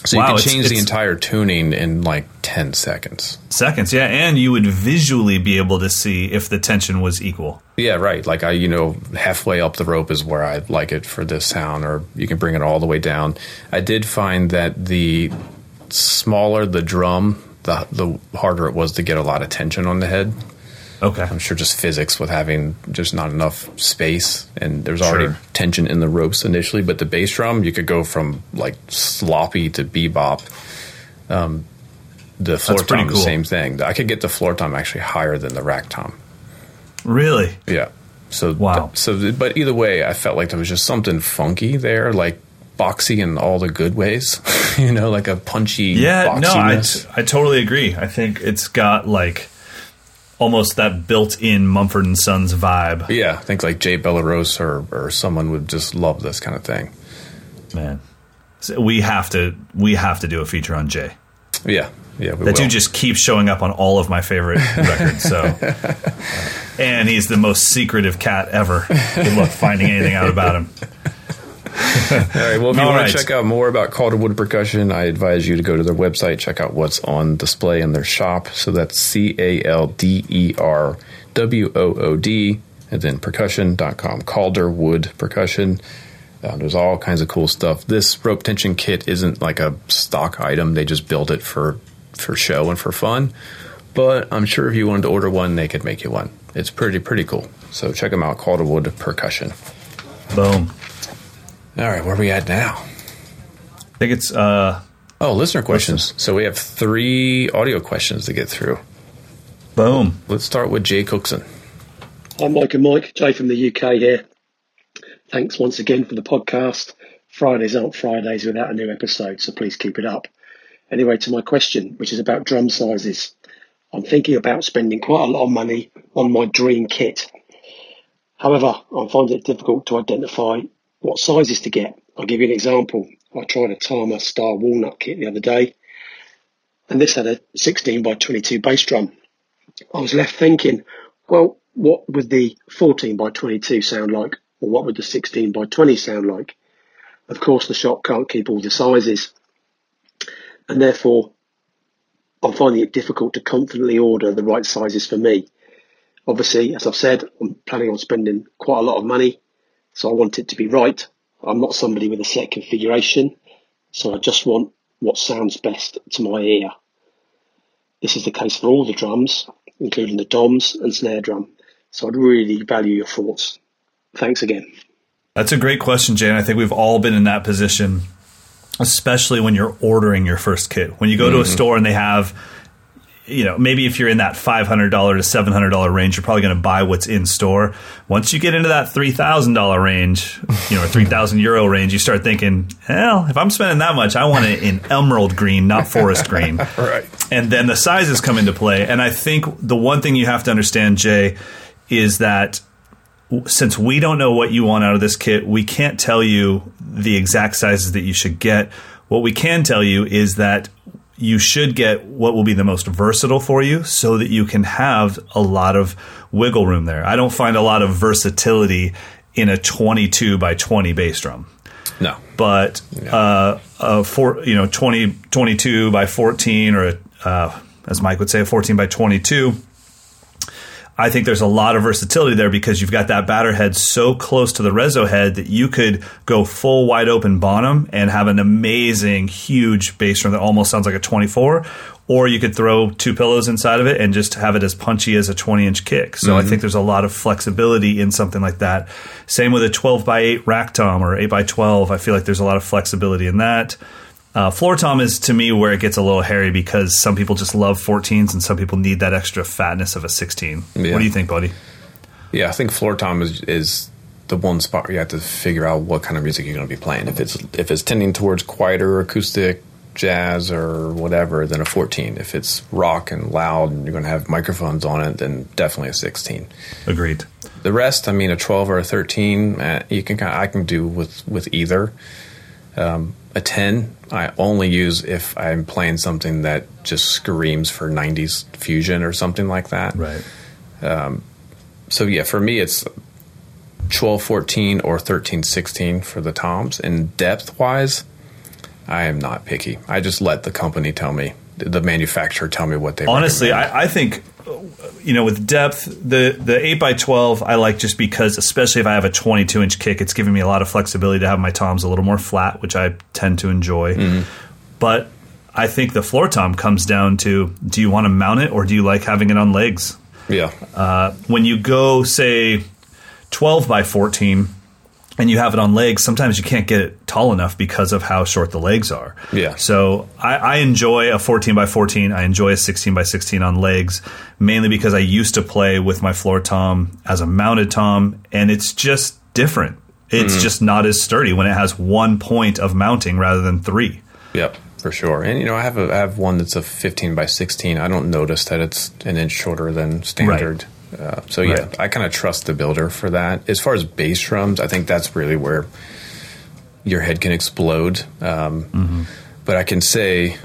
So Wow, you it's- can change the it's- entire tuning in like ten seconds. Seconds, yeah, and you would visually be able to see if the tension was equal. Yeah, right. Like I, you know, halfway up the rope is where I like it for this sound, or you can bring it all the way down. I did find that the smaller the drum, the the harder it was to get a lot of tension on the head. Okay, I'm sure just physics with having just not enough space, and there's already Sure. tension in the ropes initially. But the bass drum, you could go from like sloppy to bebop. Um, the floor That's tom, the cool. same thing. I could get the floor tom actually higher than the rack tom. really? Yeah. So Wow. So, but either way, I felt like there was just something funky there, like boxy in all the good ways. you know, like a punchy. Yeah, no, I. I totally agree. I think it's got like almost that built-in Mumford and Sons vibe. yeah, I think like Jay Bellerose or or someone would just love this kind of thing. Man, So we have to we have to do a feature on Jay. Yeah, yeah. We That will. dude just keeps showing up on all of my favorite records. So, and he's the most secretive cat ever. Good luck finding anything out about him. All right. Well, if you All want right. to check out more about Calderwood Percussion, I advise you to go to their website, check out what's on display in their shop. So that's C A L D E R W O O D, and then percussion.com. Calder Wood Percussion. Uh, there's all kinds of cool stuff. This rope tension kit isn't like a stock item. They just built it for for show and for fun. But I'm sure if you wanted to order one, they could make you one. It's pretty pretty cool. So check them out. Calderwood Percussion. Boom. All right, where are we at now? I think it's uh, Oh, listener questions. So we have three audio questions to get through. boom. Let's start with Jay Cookson. I'm Mike and Mike, Jay from the UK here. Thanks once again for the podcast. Fridays aren't Fridays without a new episode, so please keep it up. Anyway, to my question, which is about drum sizes. I'm thinking about spending quite a lot of money on my dream kit. However, I find it difficult to identify what sizes to get. I'll give you an example. I tried a Tama Star Walnut kit the other day, and this had a 16 by 22 bass drum. I was left thinking, well, what would the 14 by 22 sound like? Or what would the 16 by 20 sound like? Of course, the shop can't keep all the sizes. And therefore, I'm finding it difficult to confidently order the right sizes for me. Obviously, as I've said, I'm planning on spending quite a lot of money, so I want it to be right. I'm not somebody with a set configuration, so I just want what sounds best to my ear. This is the case for all the drums, including the toms and snare drum. So I'd really value your thoughts. Thanks again. That's a great question, Jane. I think we've all been in that position, especially when you're ordering your first kit. When you go mm-hmm. to a mm-hmm. store and they have you know, maybe if you're in that $500 to $700 range, you're probably going to buy what's in store. Once you get into that $3,000 range, you know, 3,000 euro range, you start thinking, hell, if I'm spending that much, I want it in emerald green, not forest green. right. And then the sizes come into play. And I think the one thing you have to understand, Jay, is that since we don't know what you want out of this kit, we can't tell you the exact sizes that you should get. What we can tell you is that you should get what will be the most versatile for you so that you can have a lot of wiggle room there. I don't find a lot of versatility in a 22 by 20 bass drum. No. But uh, a four, you know, 20, 22 by 14 or a, uh, as Mike would say, a 14 by 22 I think there's a lot of versatility there because you've got that batter head so close to the rezo head that you could go full wide open bottom and have an amazing huge bass drum that almost sounds like a 24 or you could throw two pillows inside of it and just have it as punchy as a 20 inch kick. So mm-hmm. I think there's a lot of flexibility in something like that. Same with a 12 by 8 rack tom or 8 by 12. I feel like there's a lot of flexibility in that. Uh, floor tom is to me where it gets a little hairy because some people just love 14s and some people need that extra fatness of a 16. Yeah. What do you think, buddy? Yeah, I think floor tom is, is the one spot where you have to figure out what kind of music you're going to be playing. If it's if it's tending towards quieter acoustic, jazz, or whatever, then a 14. If it's rock and loud and you're going to have microphones on it, then definitely a 16. Agreed. The rest, I mean, a 12 or a 13, uh, you can I can do with with either. Um, a 10 I only use if I'm playing something that just screams for 90s fusion or something like that. Right. Um, so yeah, for me it's 12 14 or 13 16 for the toms and depth wise I am not picky. I just let the company tell me the manufacturer tell me what they honestly I, I, think you know, with depth, the the eight by twelve I like just because, especially if I have a twenty two inch kick, it's giving me a lot of flexibility to have my toms a little more flat, which I tend to enjoy. Mm-hmm. But I think the floor tom comes down to: do you want to mount it or do you like having it on legs? Yeah. Uh, when you go say twelve by fourteen and you have it on legs, sometimes you can't get it tall enough because of how short the legs are. Yeah. So I, I, enjoy a 14 by 14. I enjoy a 16 by 16 on legs, mainly because I used to play with my floor tom as a mounted tom, and it's just different. It's mm-hmm. just not as sturdy when it has one point of mounting rather than three. Yep, for sure. And you know, I have a, I have one that's a 15 by 16. I don't notice that it's an inch shorter than standard. Right. Uh, so yeah. I kind of trust the builder for that. As far as bass drums, I think that's really where your head can explode. Um, mm-hmm. But I can say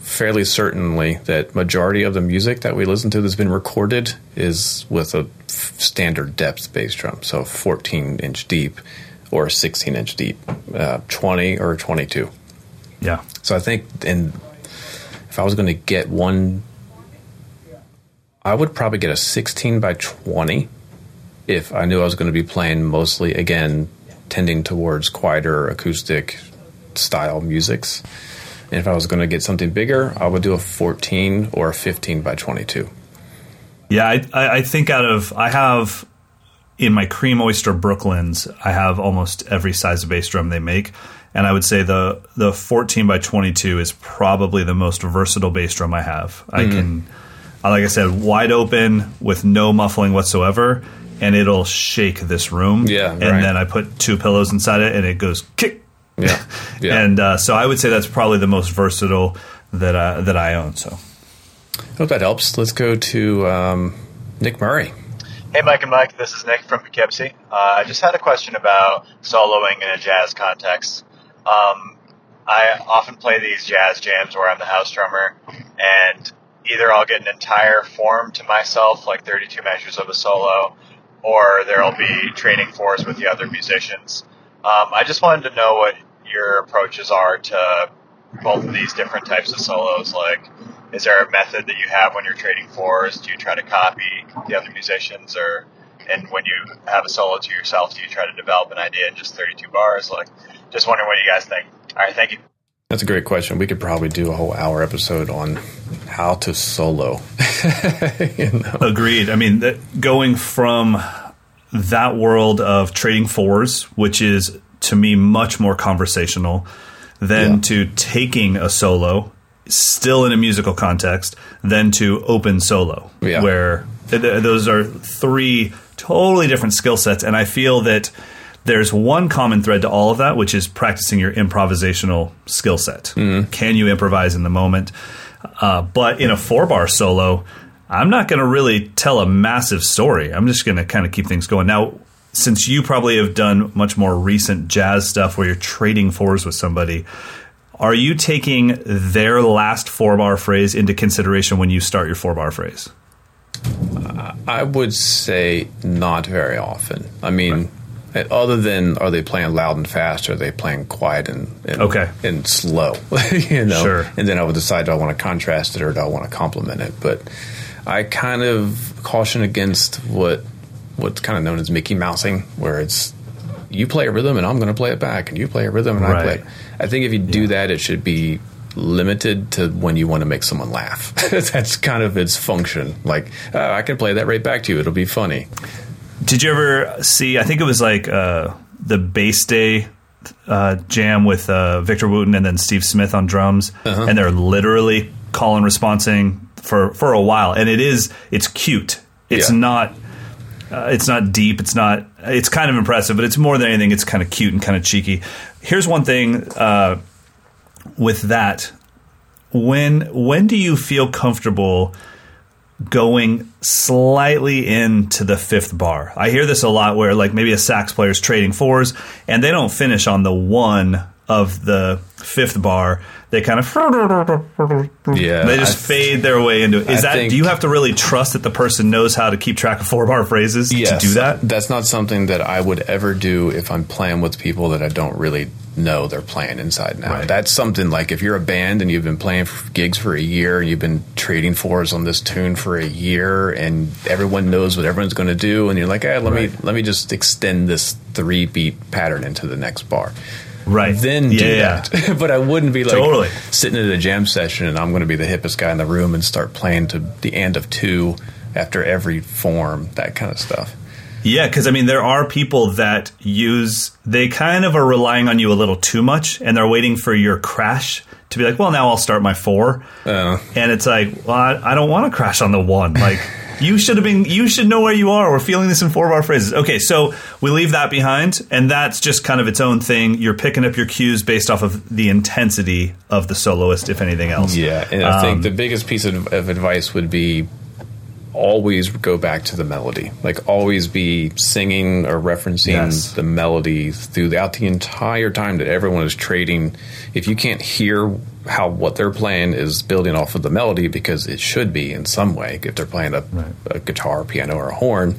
fairly certainly that majority of the music that we listen to that's been recorded is with a f- standard depth bass drum, so 14 inch deep or 16 inch deep, uh, 20 or 22. Yeah. So I think in if I was going to get one I would probably get a 16 by 20 if I knew I was going to be playing mostly, again, tending towards quieter acoustic style musics. And if I was going to get something bigger, I would do a 14 or a 15 by 22. Yeah, I, I think out of, I have in my Cream Oyster Brooklyns, I have almost every size of bass drum they make. And I would say the the 14 by 22 is probably the most versatile bass drum I have. Mm-hmm. I can like I said, wide open with no muffling whatsoever. and it'll shake this room. Yeah, and right. then I put two pillows inside it, and it goes kick. Yeah, yeah. And uh, so I would say that's probably the most versatile that I, that I own. So Hope that helps. Let's go to um, Nick Murray. Hey, Mike and Mike, this is Nick from Poughkeepsie. Uh, I just had a question about soloing in a jazz context. Um, I often play these jazz jams where I'm the house drummer, and either I'll get an entire form to myself, like 32 measures of a solo, or there'll be trading fours with the other musicians. Um, I just wanted to know what your approaches are to both of these different types of solos. Like, is there a method that you have when you're trading fours? Do you try to copy the other musicians, or and when you have a solo to yourself, do you try to develop an idea in just 32 bars? Like, just wondering what you guys think. All right, thank you. That's a great question. We could probably do a whole hour episode on how to solo. you know? Agreed. I mean, going from that world of trading fours, which is to me much more conversational, than Yeah. to taking a solo, still in a musical context, than to open solo, Yeah. where th- th- those are three totally different skill sets. And I feel that there's one common thread to all of that, which is practicing your improvisational skill set. Mm-hmm. Can you improvise in the moment? Uh, but in a four bar solo, I'm not going to really tell a massive story. I'm just going to kind of keep things going. Now, since you probably have done much more recent jazz stuff where you're trading fours with somebody, are you taking their last four bar phrase into consideration when you start your four bar phrase? I would say not very often. I mean, uh, other than are they playing loud and fast, or are they playing quiet and, and Okay. and slow? you know, Sure. and then I would decide do I want to contrast it or do I want to complement it. But I kind of caution against what what's kind of known as Mickey Mousing, where it's you play a rhythm and I'm going to play it back, and you play a rhythm and I play. Right. it. I think if you do that, it should be limited to when you want to make someone laugh. That's kind of its function. Like uh, I can play that right back to you; it'll be funny. Did you ever see? I think it was like uh, the Bass Day uh, jam with uh, Victor Wooten and then Steve Smith on drums, Uh-huh. and they're literally call and responding for for a while, and it is it's cute. It's Yeah. not. Uh, it's not deep. It's not. It's kind of impressive, but it's more than anything. It's kind of cute and kind of cheeky. Here's one thing uh, with that. When when do you feel comfortable going slightly into the fifth bar. I hear this a lot where like maybe a sax player is trading fours and they don't finish on the one of the fifth bar. They kind of Yeah, they just I- fade their way into it. Is I that think- do you have to really trust that the person knows how to keep track of four bar phrases Yes, to do that? That's not something that I would ever do if I'm playing with people that I don't really know they're playing inside now. Right. That's something like if you're a band and you've been playing for gigs for a year and you've been trading fours on this tune for a year and everyone knows what everyone's going to do and you're like, hey, let me let me just extend this three beat pattern into the next bar. Right. Then Yeah, do yeah. that. but I wouldn't be like Totally. sitting at a jam session and I'm going to be the hippest guy in the room and start playing to the end of two after every form, that kind of stuff. Yeah, because I mean, there are people that use, they kind of are relying on you a little too much and they're waiting for your crash to be like, well, now I'll start my four. Uh, And it's like, well, I, I don't want to crash on the one. Like, you should have been, you should know where you are. We're feeling this in four bar phrases. Okay, so we leave that behind, and that's just kind of its own thing. You're picking up your cues based off of the intensity of the soloist, if anything else. Yeah, and I Um, think the biggest piece of, of advice would be always go back to the melody. Like always be singing or referencing Yes. the melody throughout the entire time that everyone is trading. If you can't hear how what they're playing is building off of the melody because it should be in some way. If they're playing a, a guitar, piano, or a horn,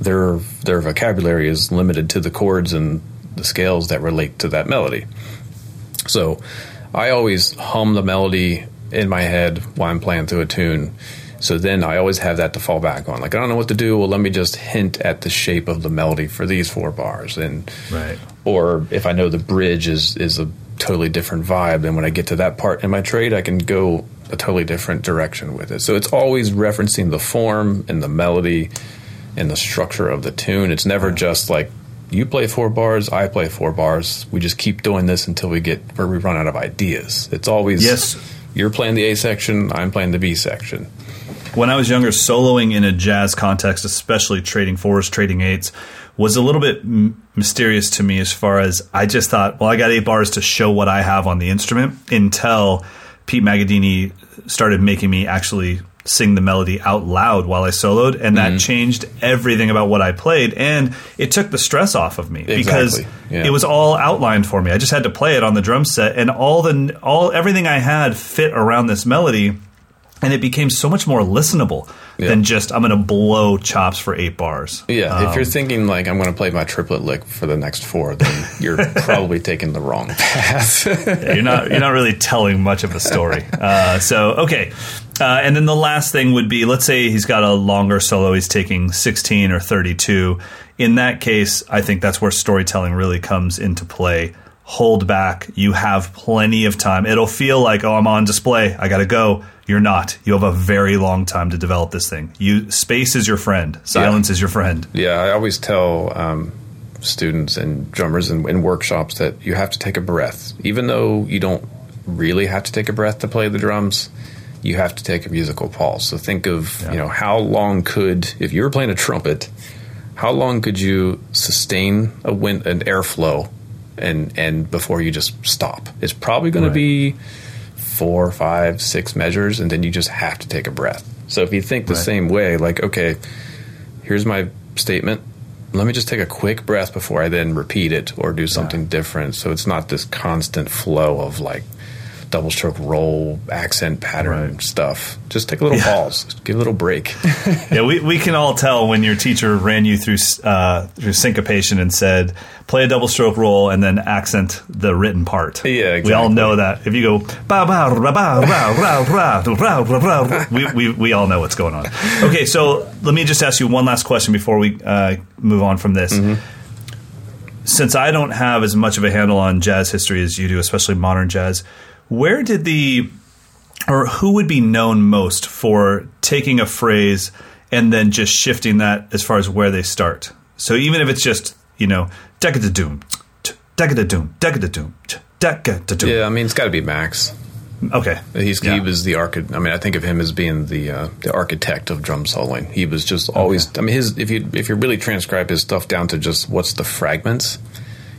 their their vocabulary is limited to the chords and the scales that relate to that melody. So I always hum the melody in my head while I'm playing through a tune. So then I always have that to fall back on. Like I don't know what to do. Well, let me just hint at the shape of the melody for these four bars, and Right. or if I know the bridge is is a totally different vibe, then when I get to that part in my trade, I can go a totally different direction with it. So it's always referencing the form and the melody and the structure of the tune. It's never just like you play four bars, I play four bars. We just keep doing this until we get where we run out of ideas. It's always Yes. You're playing the A section, I'm playing the B section. when I was younger, soloing in a jazz context, especially trading fours, trading eights, was a little bit m- mysterious to me as far as I just thought, well, I got eight bars to show what I have on the instrument until Pete Magadini started making me actually sing the melody out loud while I soloed, and that mm-hmm. changed everything about what I played, and it took the stress off of me because yeah. it was all outlined for me. I just had to play it on the drum set, and all the all everything I had fit around this melody, and it became so much more listenable Yeah. than just I'm going to blow chops for eight bars. Yeah, if Um, you're thinking like I'm going to play my triplet lick for the next four, then you're probably taking the wrong path. Yeah, you're not you're not really telling much of a story. Uh, so okay, uh, and then the last thing would be let's say he's got a longer solo, he's taking 16 or 32. In that case, I think that's where storytelling really comes into play. Hold back. You have plenty of time. It'll feel like oh I'm on display. I got to go. You're not. You have a very long time to develop this thing. You space is your friend. Silence is your friend. yeah, I always tell um, students and drummers in, in workshops that you have to take a breath, even though you don't really have to take a breath to play the drums. You have to take a musical pause. So think of you know how long could if you were playing a trumpet, how long could you sustain a wind an airflow, and and before you just stop? It's probably going Right. to be four, five, six measures, and then you just have to take a breath. So if you think the Right. same way, like, okay, here's my statement. Let me just take a quick breath before I then repeat it or do something different. So it's not this constant flow of like double stroke roll, accent pattern Right. stuff. Just take a little pause, give a little break. yeah, we, we can all tell when your teacher ran you through uh, through syncopation and said, "Play a double stroke roll and then accent the written part." Yeah, exactly. We all know that. If you go ba ba ra ba ra ra ra ra ra ra, we, we we all know what's going on. Okay, so let me just ask you one last question before we uh, move on from this. Since I don't have as much of a handle on jazz history as you do, especially modern jazz, where did the or who would be known most for taking a phrase and then just shifting that as far as where they start? So even if it's just, you know, decada doom, decada doom, decada doom, decada doom. yeah, I mean, it's got to be Max. Okay. He's Yeah. he was the archi- I mean, I think of him as being the uh, the architect of drum soloing. He was just always. I mean, his if you if you really transcribe his stuff down to just what's the fragments,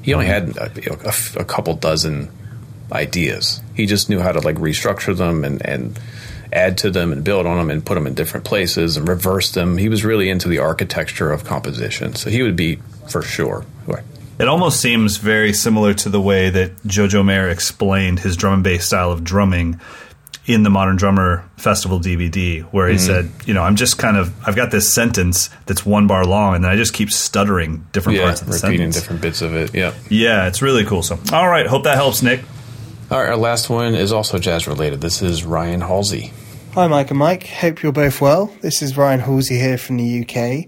he only had a, you know, a, f- a couple dozen ideas. He just knew how to like restructure them and and add to them and build on them and put them in different places and reverse them. He was really into the architecture of composition, so he would be for sure. It almost seems very similar to the way that Jojo Mayer explained his drum and bass style of drumming in the Modern Drummer Festival DVD, where he mm-hmm. said, you know, I'm just kind of, I've got this sentence that's one bar long, and then I just keep stuttering different Yeah, parts of the repeating sentence. different bits of it. Yeah. Yeah, it's really cool. So, all right, hope that helps, Nick. All right, our last one is also jazz related. This is Ryan Halsey. Hi, Mike and Mike. Hope you're both well. This is Ryan Halsey here from the UK.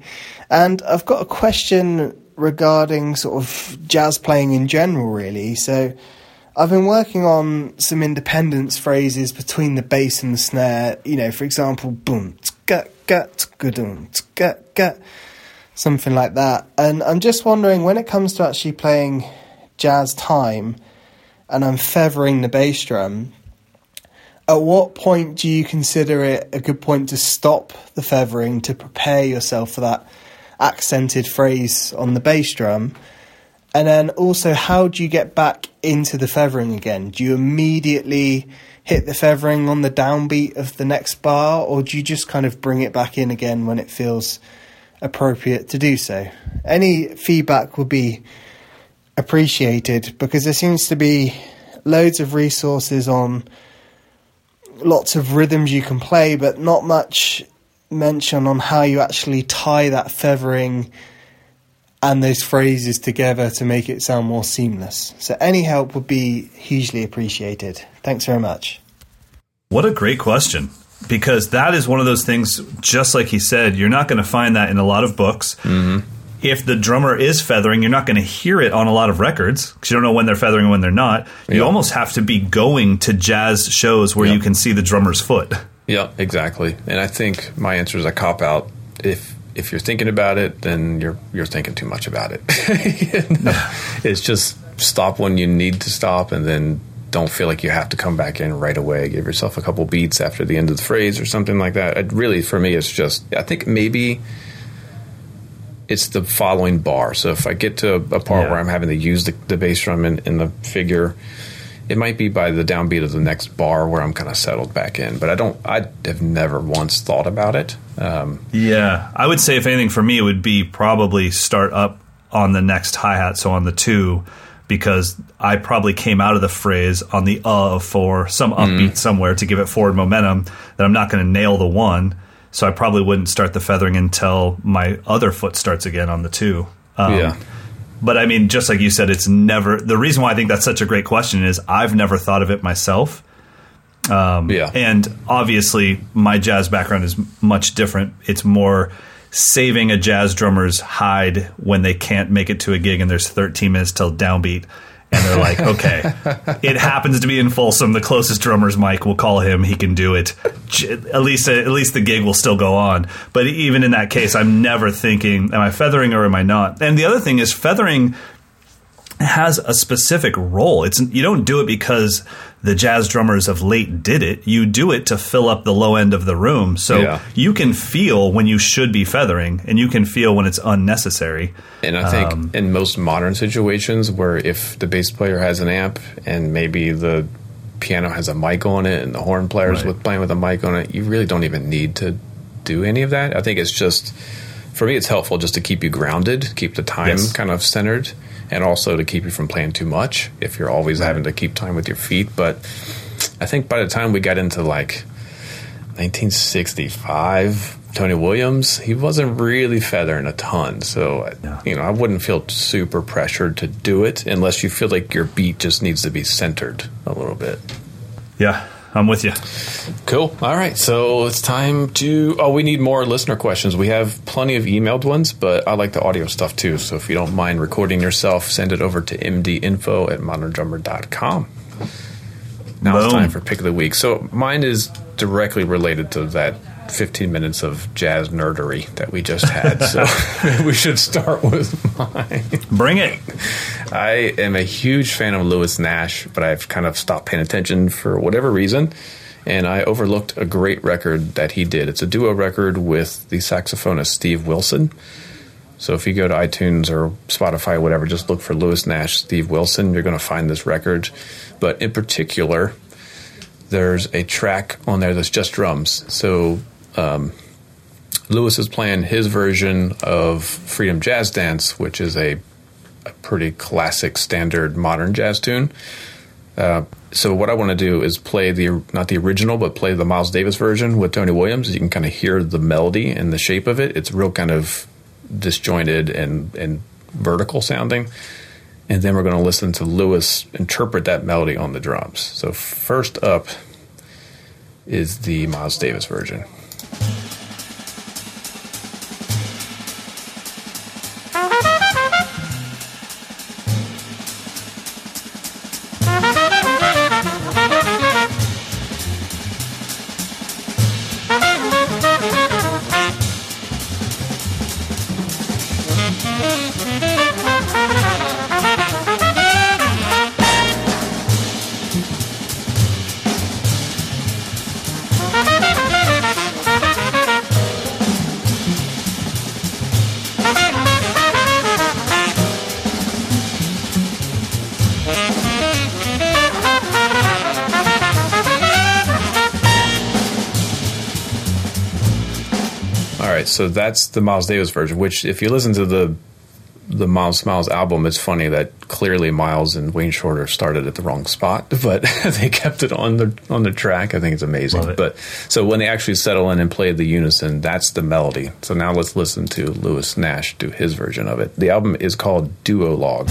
And I've got a question regarding sort of jazz playing in general, really. So I've been working on some independence phrases between the bass and the snare. You know, for example, boom, gut, gut, gudum, gut, gut, something like that. And I'm just wondering when it comes to actually playing jazz time and I'm feathering the bass drum, at what point do you consider it a good point to stop the feathering to prepare yourself for that accented phrase on the bass drum? And then also, how do you get back into the feathering again? Do you immediately hit the feathering on the downbeat of the next bar, or do you just kind of bring it back in again when it feels appropriate to do so? Any feedback would be appreciated because there seems to be loads of resources on lots of rhythms you can play, but not much mention on how you actually tie that feathering and those phrases together to make it sound more seamless. So, any help would be hugely appreciated. Thanks very much. What a great question. Because that is one of those things, just like he said, you're not going to find that in a lot of books. Mm-hmm. If the drummer is feathering, you're not going to hear it on a lot of records because you don't know when they're feathering and when they're not. You Yeah. almost have to be going to jazz shows where Yeah. you can see the drummer's foot. Yeah, exactly. And I think my answer is a cop out. If if you're thinking about it, then you're you're thinking too much about it. You know? It's just stop when you need to stop, and then don't feel like you have to come back in right away. Give yourself a couple beats after the end of the phrase or something like that. It really, for me, it's just I think maybe it's the following bar. So if I get to a part Yeah. where I'm having to use the, the bass drum in, in the figure, it might be by the downbeat of the next bar where I'm kind of settled back in. But I don't. I have never once thought about it. Um, Yeah, I would say if anything for me, it would be probably start up on the next hi hat, so on the two, because I probably came out of the phrase on the uh for some upbeat somewhere to give it forward momentum that I'm not going to nail the one. So I probably wouldn't start the feathering until my other foot starts again on the two. Um, Yeah. But I mean, just like you said, it's never the reason why I think that's such a great question is I've never thought of it myself. yeah. And obviously, my jazz background is much different. It's more saving a jazz drummer's hide when they can't make it to a gig and there's 13 minutes till downbeat. And they're like, okay, it happens to be in Folsom. The closest drummer's Mike. We'll call him. He can do it. At least, at least the gig will still go on. But even in that case, I'm never thinking, am I feathering or am I not? And the other thing is, feathering has a specific role. It's you don't do it because the jazz drummers of late did it. You do it to fill up the low end of the room. So Yeah. you can feel when you should be feathering and you can feel when it's unnecessary. And I think Um, in most modern situations where if the bass player has an amp and maybe the piano has a mic on it and the horn players Right. with playing with a mic on it, you really don't even need to do any of that. I think it's just for me it's helpful just to keep you grounded, keep the time Yes. kind of centered and also to keep you from playing too much if you're always having to keep time with your feet, but I think by the time we got into like 1965 Tony Williams, he wasn't really feathering a ton. So, you know, I wouldn't feel super pressured to do it unless you feel like your beat just needs to be centered a little bit. Yeah, I'm with you. Cool. All right. So it's time to. Oh, we need more listener questions. We have plenty of emailed ones, but I like the audio stuff too. So if you don't mind recording yourself, send it over to mdinfo at moderndrummer.com. Now it's time for pick of the week. So mine is directly related to that 15 minutes of jazz nerdery that we just had. so we should start with mine. Bring it. I am a huge fan of Lewis Nash, but I've kind of stopped paying attention for whatever reason. And I overlooked a great record that he did. It's a duo record with the saxophonist Steve Wilson. So if you go to iTunes or Spotify, or whatever, just look for Lewis Nash, Steve Wilson. You're going to find this record. But in particular, there's a track on there that's just drums. So um, Lewis is playing his version of Freedom Jazz Dance, which is a, a pretty classic, standard modern jazz tune. Uh, so what I want to do is play the not the original, but play the Miles Davis version with Tony Williams. You can kind of hear the melody and the shape of it. It's real kind of disjointed and and vertical sounding. And then we're going to listen to Lewis interpret that melody on the drums. So first up is the Miles Davis version. Right, so that's the Miles Davis version. Which, if you listen to the the Miles Smiles album, it's funny that clearly Miles and Wayne Shorter started at the wrong spot, but they kept it on the on the track. I think it's amazing. It. But so when they actually settle in and play the unison, that's the melody. So now let's listen to Lewis Nash do his version of it. The album is called Duologue.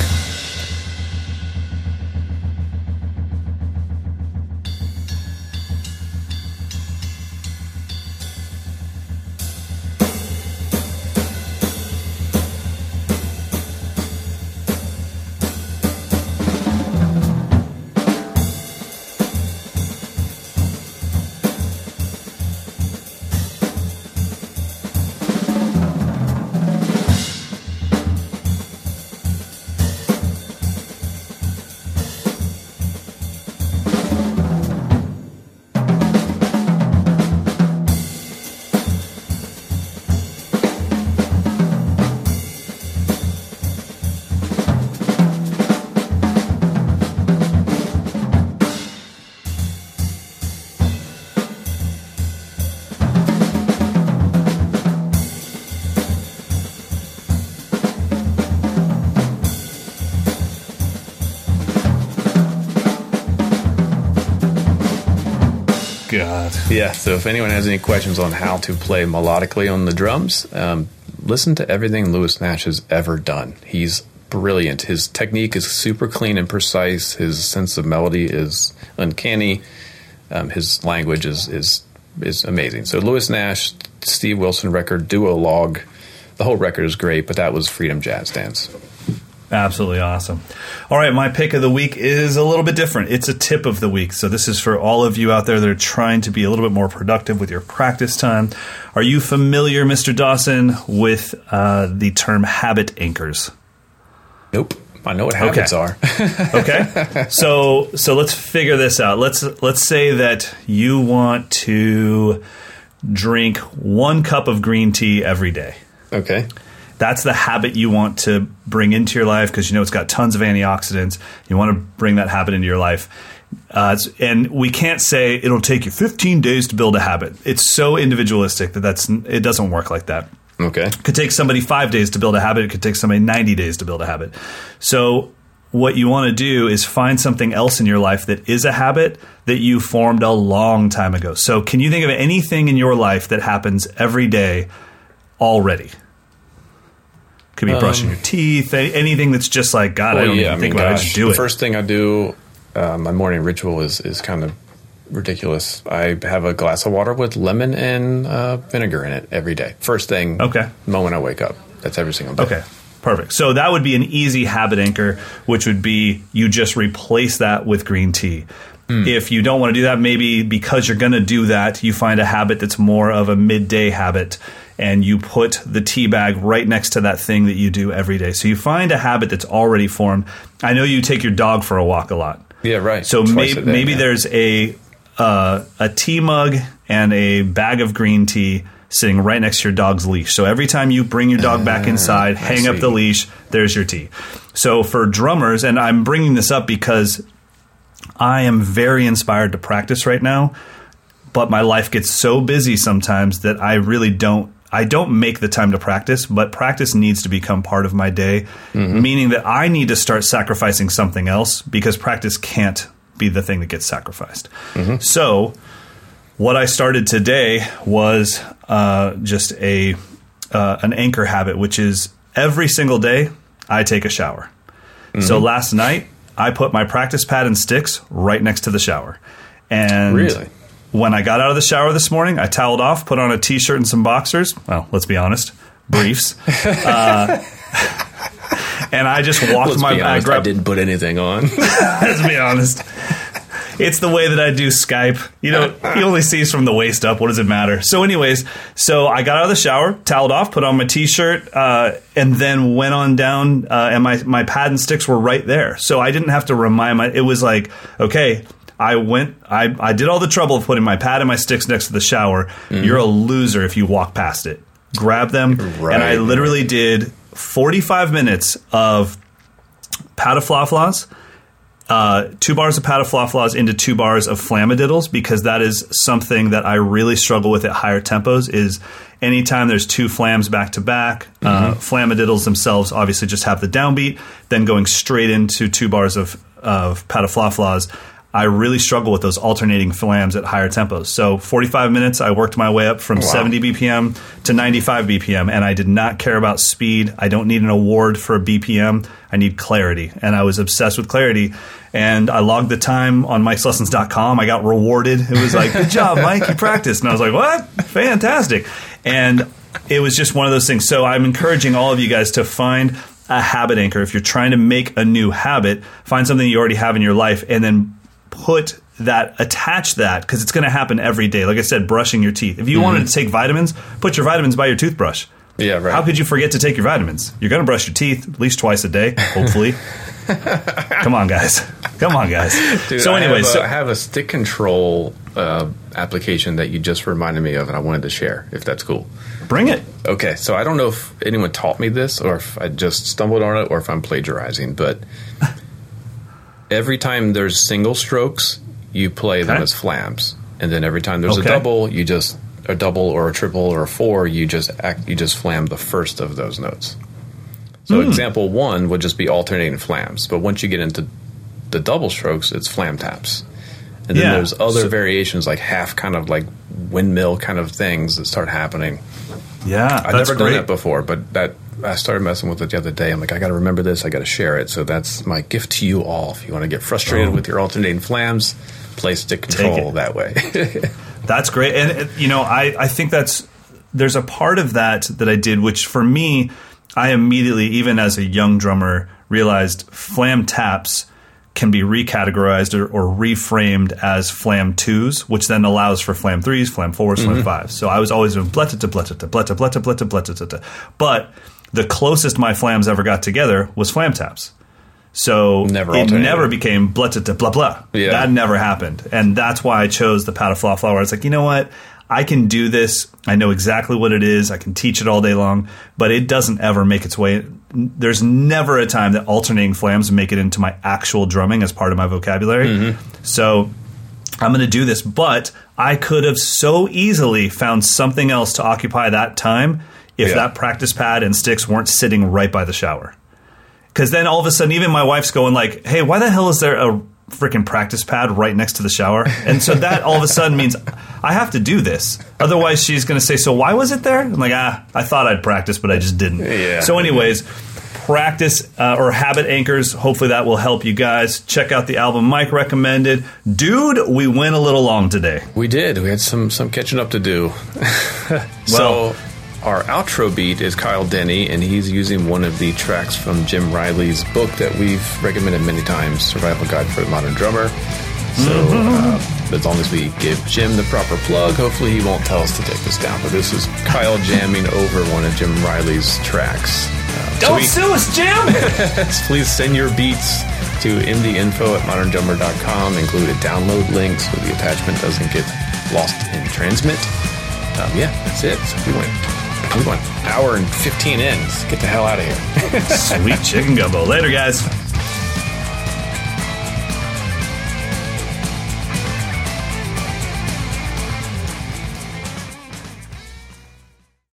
God. Yeah, so if anyone has any questions on how to play melodically on the drums, um, listen to everything Lewis Nash has ever done. He's brilliant. His technique is super clean and precise. His sense of melody is uncanny. Um, his language is, is is amazing. So Lewis Nash, Steve Wilson record, Duologue. The whole record is great, but that was Freedom Jazz Dance. Absolutely awesome. All right, my pick of the week is a little bit different. It's a tip of the week. So, this is for all of you out there that are trying to be a little bit more productive with your practice time. Are you familiar, Mr. Dawson, with uh, the term habit anchors? Nope. I know what habits Okay. are. Okay. so so let's figure this out. Let's let's say that you want to drink one cup of green tea every day. okay. That's the habit you want to bring into your life because you know it's got tons of antioxidants. You want to bring that habit into your life. Uh, and we can't say it'll take you 15 days to build a habit. It's so individualistic that that's it doesn't work like that Okay. could take somebody five days to build a habit. It could take somebody 90 days to build a habit. So, what you want to do is find something else in your life that is a habit that you formed a long time ago. So, can you think of anything in your life that happens every day already? Could be brushing your teeth, anything that's just like, God, I don't yeah, even I think mean, about it. I just do the it. first thing I do, uh, my morning ritual is is kind of ridiculous. I have a glass of water with lemon and uh, vinegar in it every day. First thing, Okay. moment I wake up. That's every single day. Okay, perfect. So that would be an easy habit anchor, which would be you just replace that with green tea. If you don't want to do that, maybe because you're going to do that, you find a habit that's more of a midday habit and you put the tea bag right next to that thing that you do every day. So you find a habit that's already formed. I know you take your dog for a walk a lot. Yeah, right. So Twice maybe day, maybe yeah. there's a uh, a tea mug and a bag of green tea sitting right next to your dog's leash. So every time you bring your dog back inside, hang up the leash, there's your tea. So for drummers, and I'm bringing this up because I am very inspired to practice right now, but my life gets so busy sometimes that I really don't I don't make the time to practice, but practice needs to become part of my day, meaning that I need to start sacrificing something else because practice can't be the thing that gets sacrificed. So, what I started today was uh, just a uh, an anchor habit, which is every single day I take a shower. So last night I put my practice pad and sticks right next to the shower, and Really? When I got out of the shower this morning, I toweled off, put on a t-shirt and some boxers. Well, let's be honest, briefs. uh, and I just walked Let's my be honest, I I didn't put anything on. Let's be honest. It's the way that I do Skype. You know, he only sees from the waist up. What does it matter? So, anyways, so I got out of the shower, toweled off, put on my t-shirt, uh, and then went on down. Uh, and my my pad and sticks were right there, so I didn't have to remind my. It was like, okay, I went. I I did all the trouble of putting my pad and my sticks next to the shower. You're a loser if you walk past it. Grab them, Right. and I literally did 45 minutes of pataflaflas uh, two bars of pataflaflas into two bars of flamadiddles because that is something that I really struggle with at higher tempos. Is anytime there's two flams back to back, uh, flamadiddles themselves obviously just have the downbeat. Then going straight into two bars of of pataflaflas, I really struggle with those alternating flams at higher tempos. So 45 minutes, I worked my way up from 70 BPM to 95 BPM, and I did not care about speed. I don't need an award for a BPM. I need clarity, and I was obsessed with clarity. And I logged the time on Mike'sLessons.com. I got rewarded. It was like, "Good job, Mike! You practiced." And I was like, "What? Fantastic!" And it was just one of those things. So I'm encouraging all of you guys to find a habit anchor. If you're trying to make a new habit, find something you already have in your life, and then put that attach that because it's going to happen every day. Like I said, brushing your teeth. If you wanted to take vitamins, put your vitamins by your toothbrush. Yeah, right. How could you forget to take your vitamins? You're going to brush your teeth at least twice a day, hopefully. Come on, guys. Come on, guys. Dude, so, I have anyways, a- so- I have a stick control uh, application that you just reminded me of, and I wanted to share. If that's cool. bring it. Okay, so I don't know if anyone taught me this or if I just stumbled on it or if I'm plagiarizing, but every time there's single strokes, you play them as flams, and then every time there's Okay. a double, you just a double or a triple or a four, you just act, you just flam the first of those notes. So Hmm. example one would just be alternating flams, but once you get into the double strokes, it's flam taps. And then Yeah. there's other So- variations like half kind of like windmill kind of things that start happening. Yeah, I've never done great. that before, but that I started messing with it the other day. I'm like, I got to remember this. I got to share it. So that's my gift to you all. If you want to get frustrated Oh. with your alternating flams, play stick control that way. That's great. And, uh, you know, I, I think that's, there's a part of that that I did, which for me, I immediately, even as a young drummer, realized flam taps can be recategorized or, or reframed as flam twos, which then allows for flam threes, flam 4s flam fives. So I was always doing bletta to bletta to bletta bletta bletta bletta bletta. But the closest my flams ever got together was flam taps. So Never it never became blah blah blah blah. Yeah. That never happened, and that's why I chose the Pataflafla. It's like you know what, I can do this. I know exactly what it is. I can teach it all day long, but it doesn't ever make its way. There's never a time that alternating flams make it into my actual drumming as part of my vocabulary. Mm-hmm. So I'm going to do this, but I could have so easily found something else to occupy that time if Yeah. that practice pad and sticks weren't sitting right by the shower. Because then all of a sudden, even my wife's going like, "Hey, why the hell is there a freaking practice pad right next to the shower?" And so that all of a sudden means I have to do this. Otherwise, she's going to say, "So why was it there?" I'm like, "Ah, I thought I'd practice, but I just didn't." Yeah. So, anyways, practice uh, or habit anchors. Hopefully, that will help you guys. Check out the album Mike recommended. Dude, we went a little long today. we did. We had some some catching up to do. Well- so our outro beat is Kyle Denny, and he's using one of the tracks from Jim Riley's book that we've recommended many times, Survival Guide for the Modern Drummer. So uh, as long as we give Jim the proper plug, hopefully he won't tell us to take this down. But this is Kyle jamming over one of Jim Riley's tracks. Uh, Don't sue us, Jim. please send your beats to mdinfo at moderndrummer.com. Include a download link so the attachment doesn't get lost in transmit. Um, yeah, that's it. So we went we went hour and 15 in. Get the hell out of here. Sweet chicken gumbo. Later, guys.